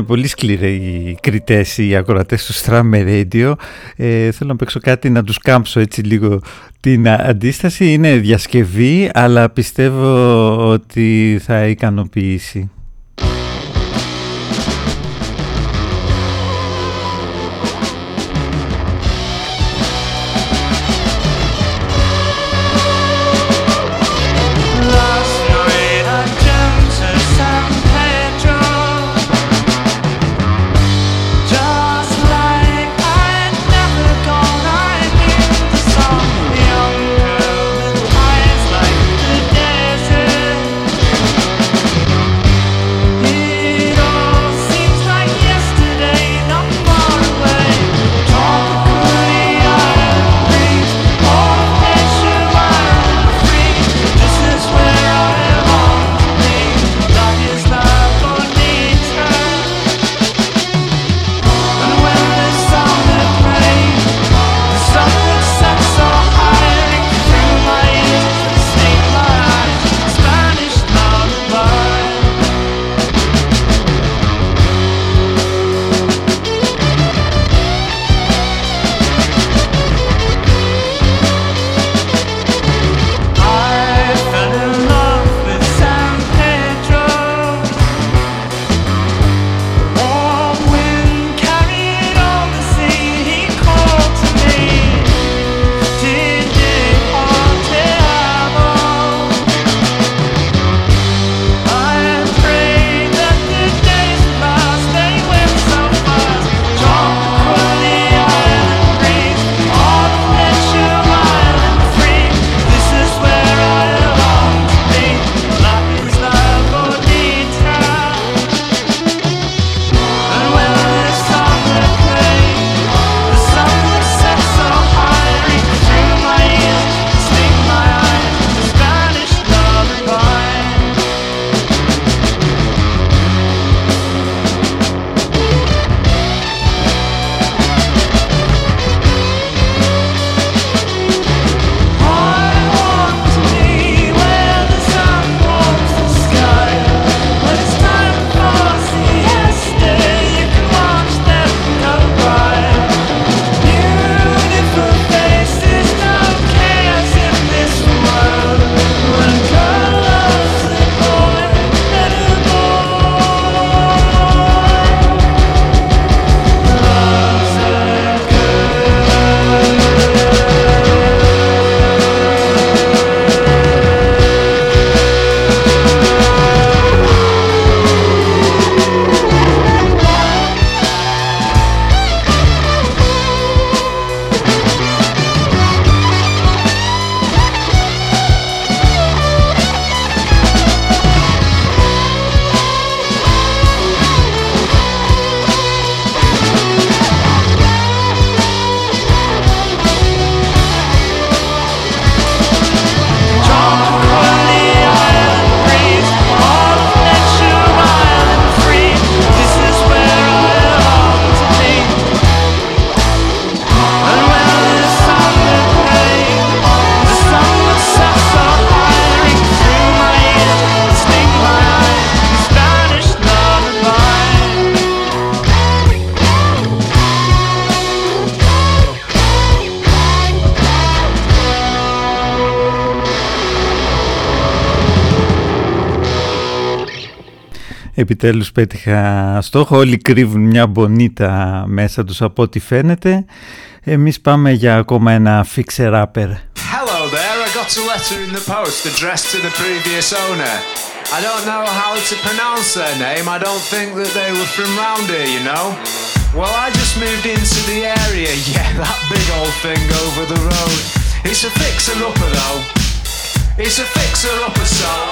Είναι πολύ σκληροί οι κριτές, οι ακροατές του Strammer Radio, ε, θέλω να παίξω κάτι να τους κάμψω έτσι λίγο την α- αντίσταση. Είναι διασκευή, αλλά πιστεύω ότι θα ικανοποιήσει. Επιτέλους πέτυχα στόχο. Όλοι κρύβουν μια μπονίτα μέσα τους από ό,τι φαίνεται. Εμείς πάμε για ακόμα ένα fixer upper. Hello there, I got a letter in the post addressed to the previous owner. I don't know how to pronounce their name, I don't think that they were from round here, you know. Well, I just moved into the area, yeah, that big old thing over the road. It's a fixer upper though. It's a fixer upper so.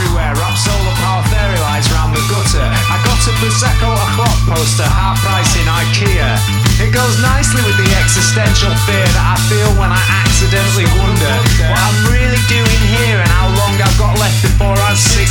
everywhere, wrap solar power fairy lights round the gutter. I got a Prosecco o'clock poster, half price in Ikea. It goes nicely with the existential fear that I feel when I accidentally wonder what I'm really doing here and how long I've got left before I'm 60.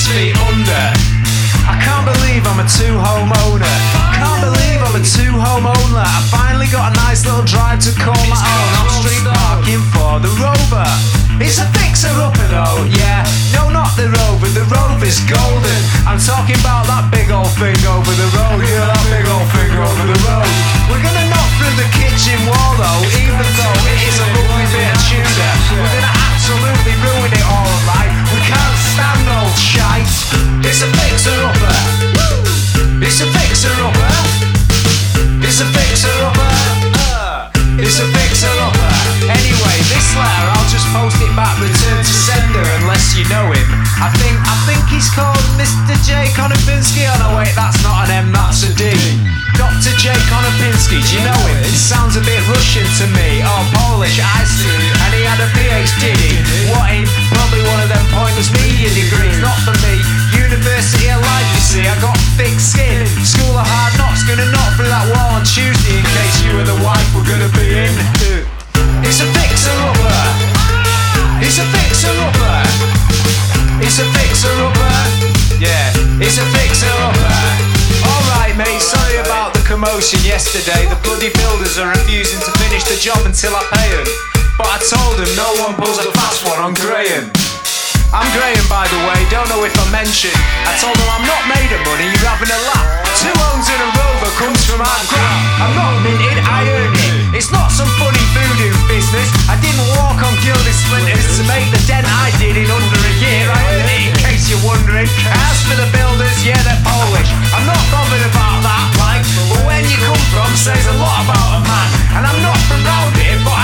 If I mentioned. I told them I'm not made of money, you're having a laugh. Two owns in a rover comes from hard crap. I'm not minted, I earned it. It's not some funny voodoo business. I didn't walk on gilded splinters to make the dent I did in under a year. I earned it in case you're wondering. As for the builders, yeah, they're Polish. I'm not bothered about that, like, but when you come from says a lot about a man. And I'm not from round here, but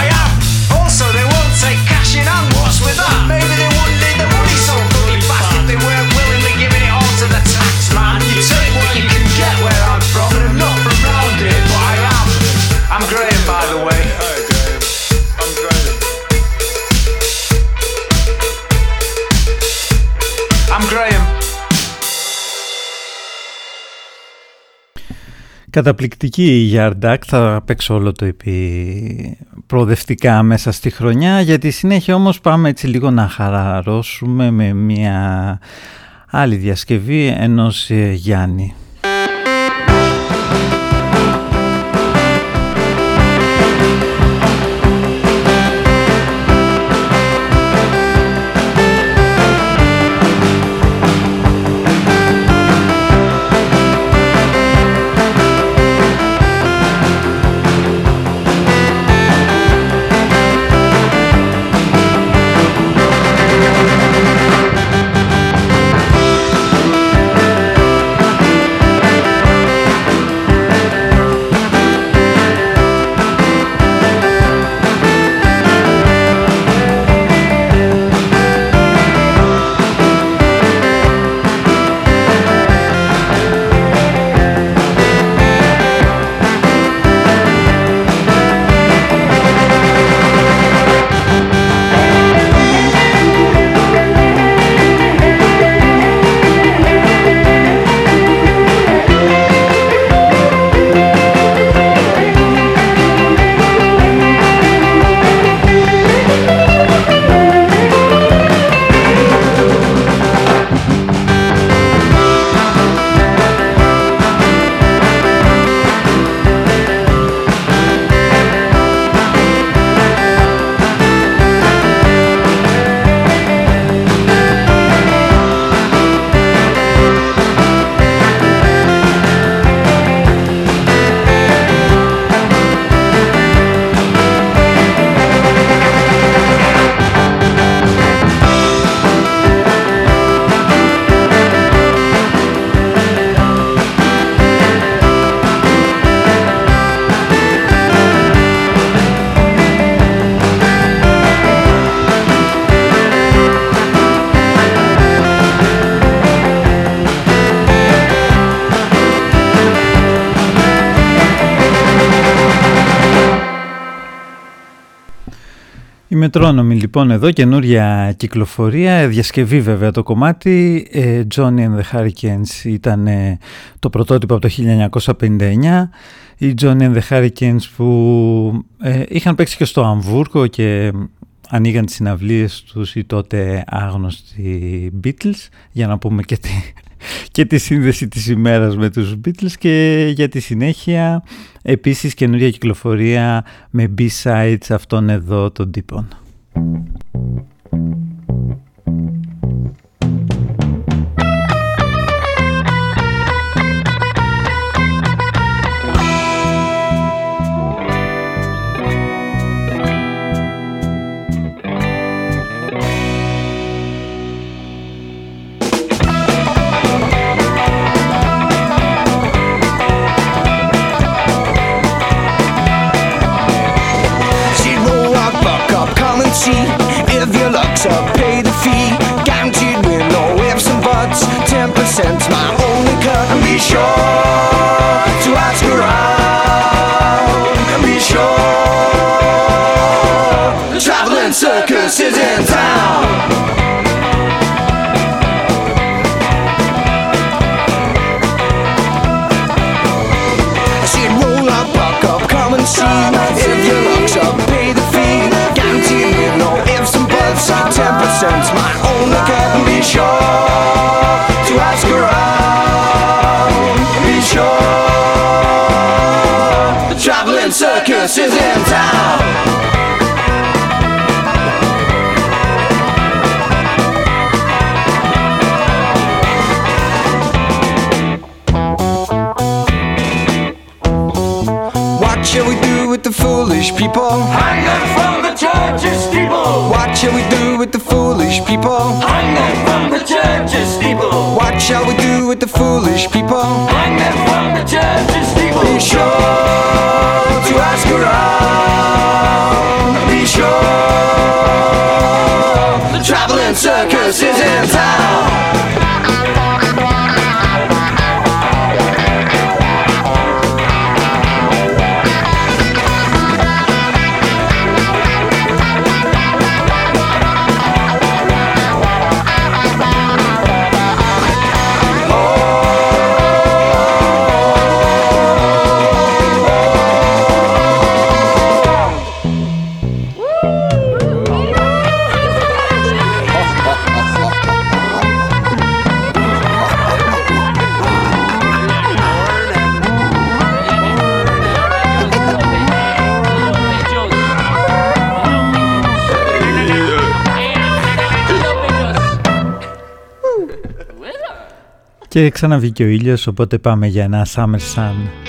Καταπληκτική η Yard Act, θα παίξω όλο το EP προοδευτικά μέσα στη χρονιά. Για τη συνέχεια όμως πάμε έτσι λίγο να χαλαρώσουμε με μια άλλη διασκευή ενός ε, Γιάννη. Μετρόνομη λοιπόν εδώ, καινούρια κυκλοφορία, διασκευή βέβαια το κομμάτι. Ε, Johnny and the Hurricanes ήταν ε, το πρωτότυπο από το 1959. Οι Johnny and the Hurricanes που ε, είχαν παίξει και στο Αμβούργο και ανοίγαν τις συναυλίες τους οι τότε άγνωστοι Beatles για να πούμε και τη, και τη σύνδεση της ημέρας με τους Beatles και για τη συνέχεια επίσης καινούρια κυκλοφορία με B-sides αυτών εδώ των τύπων. Foolish people? Hang them from the church's steeple. What shall we do with the foolish people? Hang them from the church's steeple. What shall we do with the foolish people? Hang them from the church's steeple. Be sure to ask around. Be sure the traveling circus is in town. Και ξαναβγήκε ο ήλιος, οπότε πάμε για ένα Summer Sun.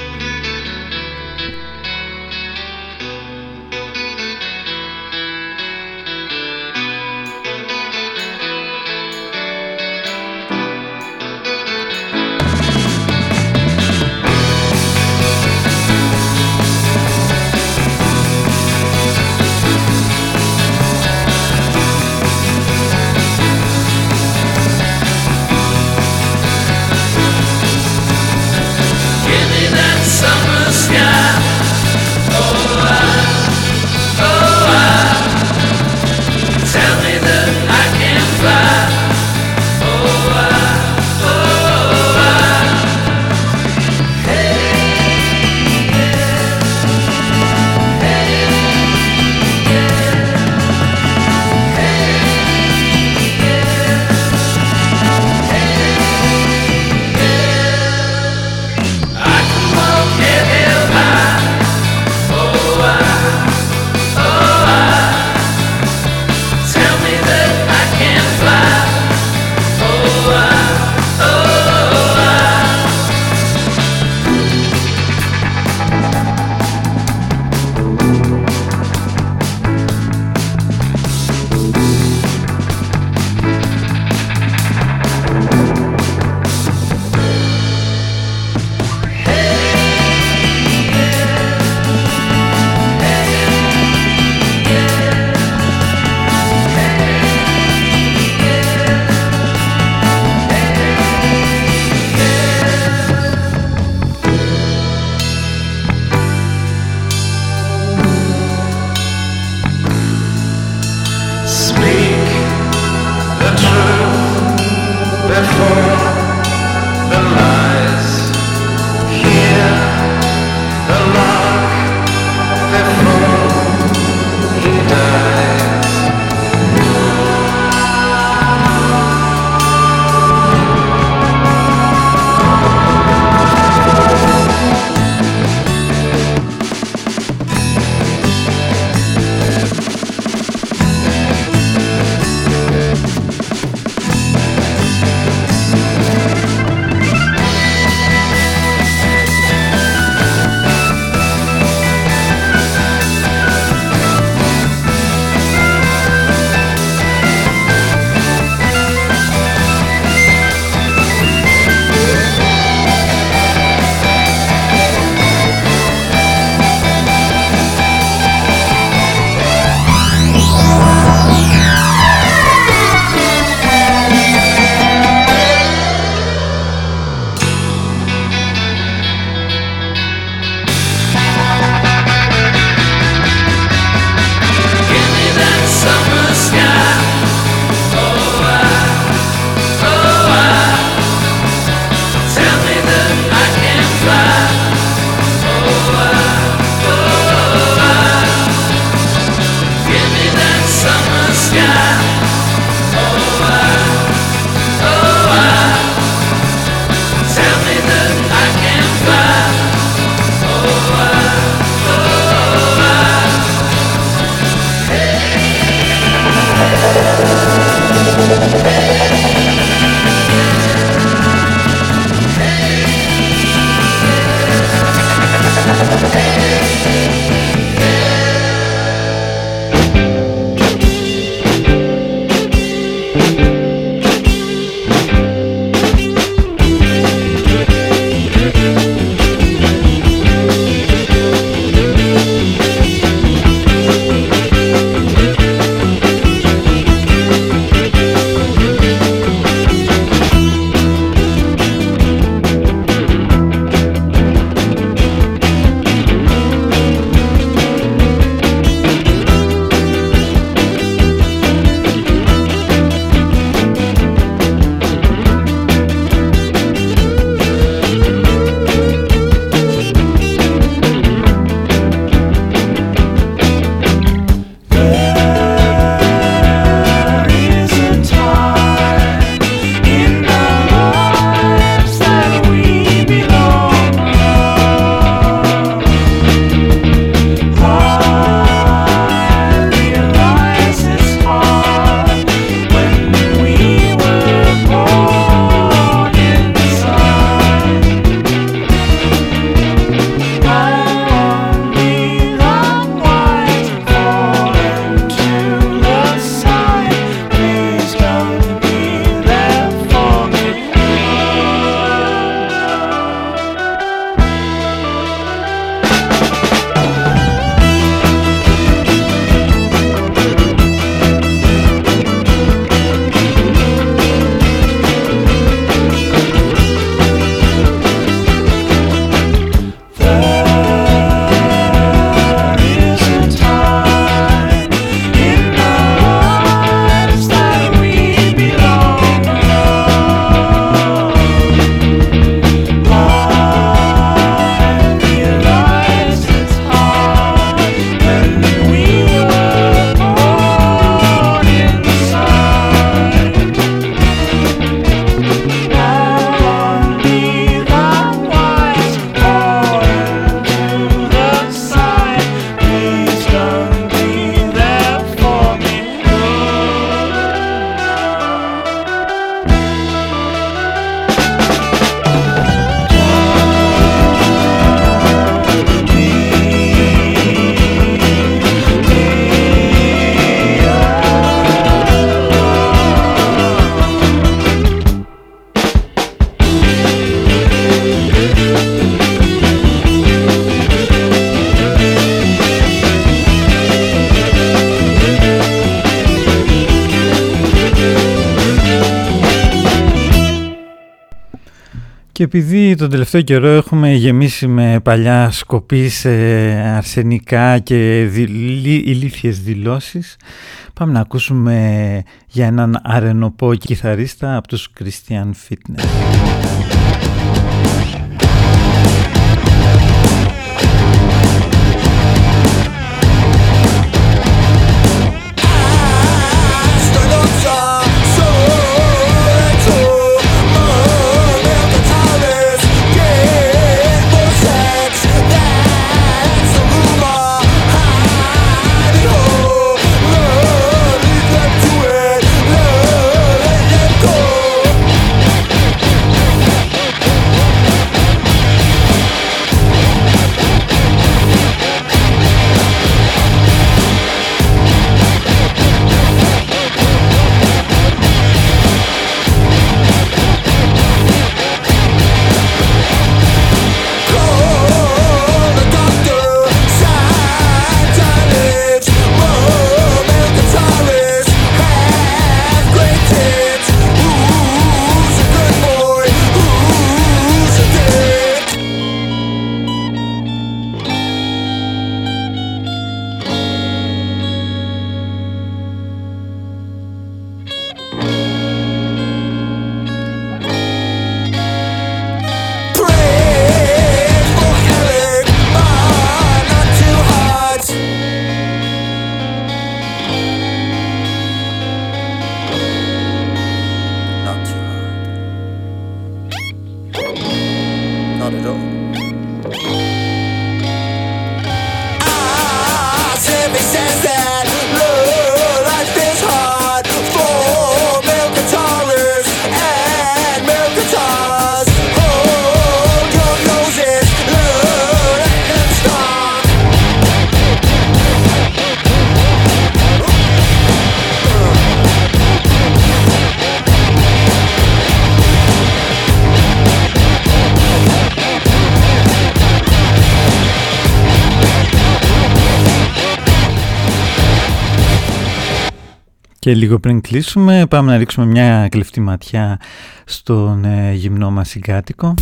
Και επειδή τον τελευταίο καιρό έχουμε γεμίσει με παλιά σκοπή σε αρσενικά και δηλ- ηλίθιες δηλώσεις, πάμε να ακούσουμε για έναν αρενοπό κιθαρίστα από τους Christian Fitness. Και λίγο πριν κλείσουμε πάμε να ρίξουμε μια κλεφτή ματιά στον ε, γυμνό μας συγκάτοικο.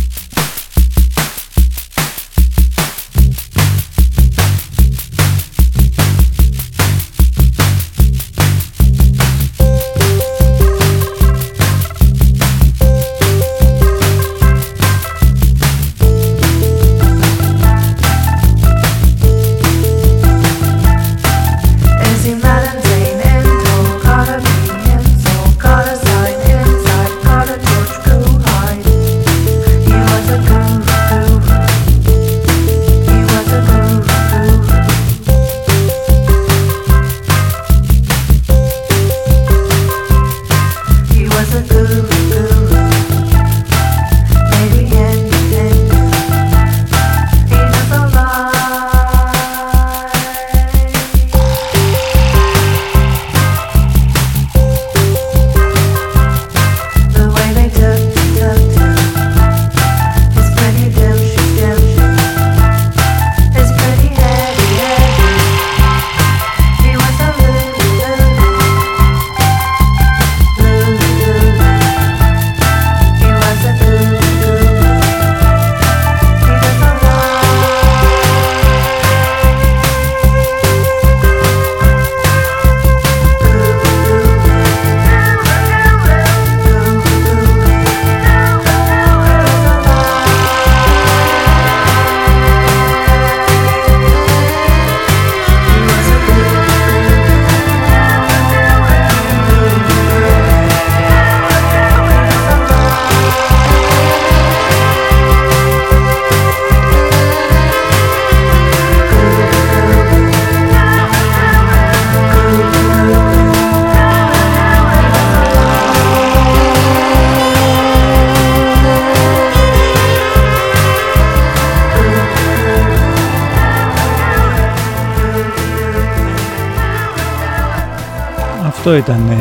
Αυτό ήταν ε,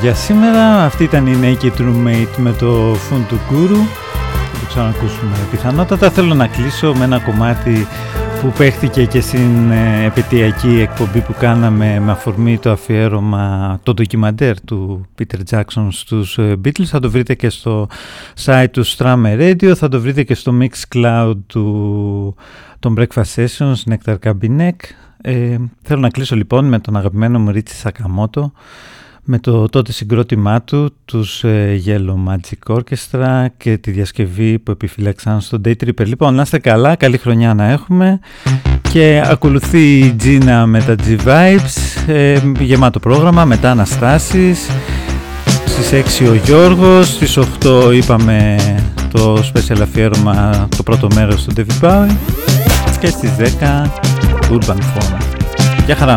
για σήμερα. Αυτή ήταν η Naked Roommate με το Fun to Guru. Θα το ξανακούσουμε πιθανότατα. Θέλω να κλείσω με ένα κομμάτι που παίχτηκε και στην ε, επαιτειακή εκπομπή που κάναμε με αφορμή το αφιέρωμα το ντοκιμαντέρ του Peter Jackson στους ε, Beatles θα το βρείτε και στο site του Strammer Radio θα το βρείτε και στο Mixcloud του των Breakfast Sessions Nectar Cabinet ε, θέλω να κλείσω λοιπόν με τον αγαπημένο μου Ρίτσι Σακαμότο με το τότε συγκρότημά του, τους ε, Yellow Magic Orchestra και τη διασκευή που επιφυλάξαν στο Day Tripper. Λοιπόν, να είστε καλά, καλή χρονιά να έχουμε και ακολουθεί η Gina με τα G-Vibes, ε, γεμάτο πρόγραμμα, μετά Αναστάσεις, στις 6 ο Γιώργος, στις 8 είπαμε το special αφιέρωμα, το πρώτο μέρος του David Bowie και στις 10 Urban Phone. Γεια χαρά!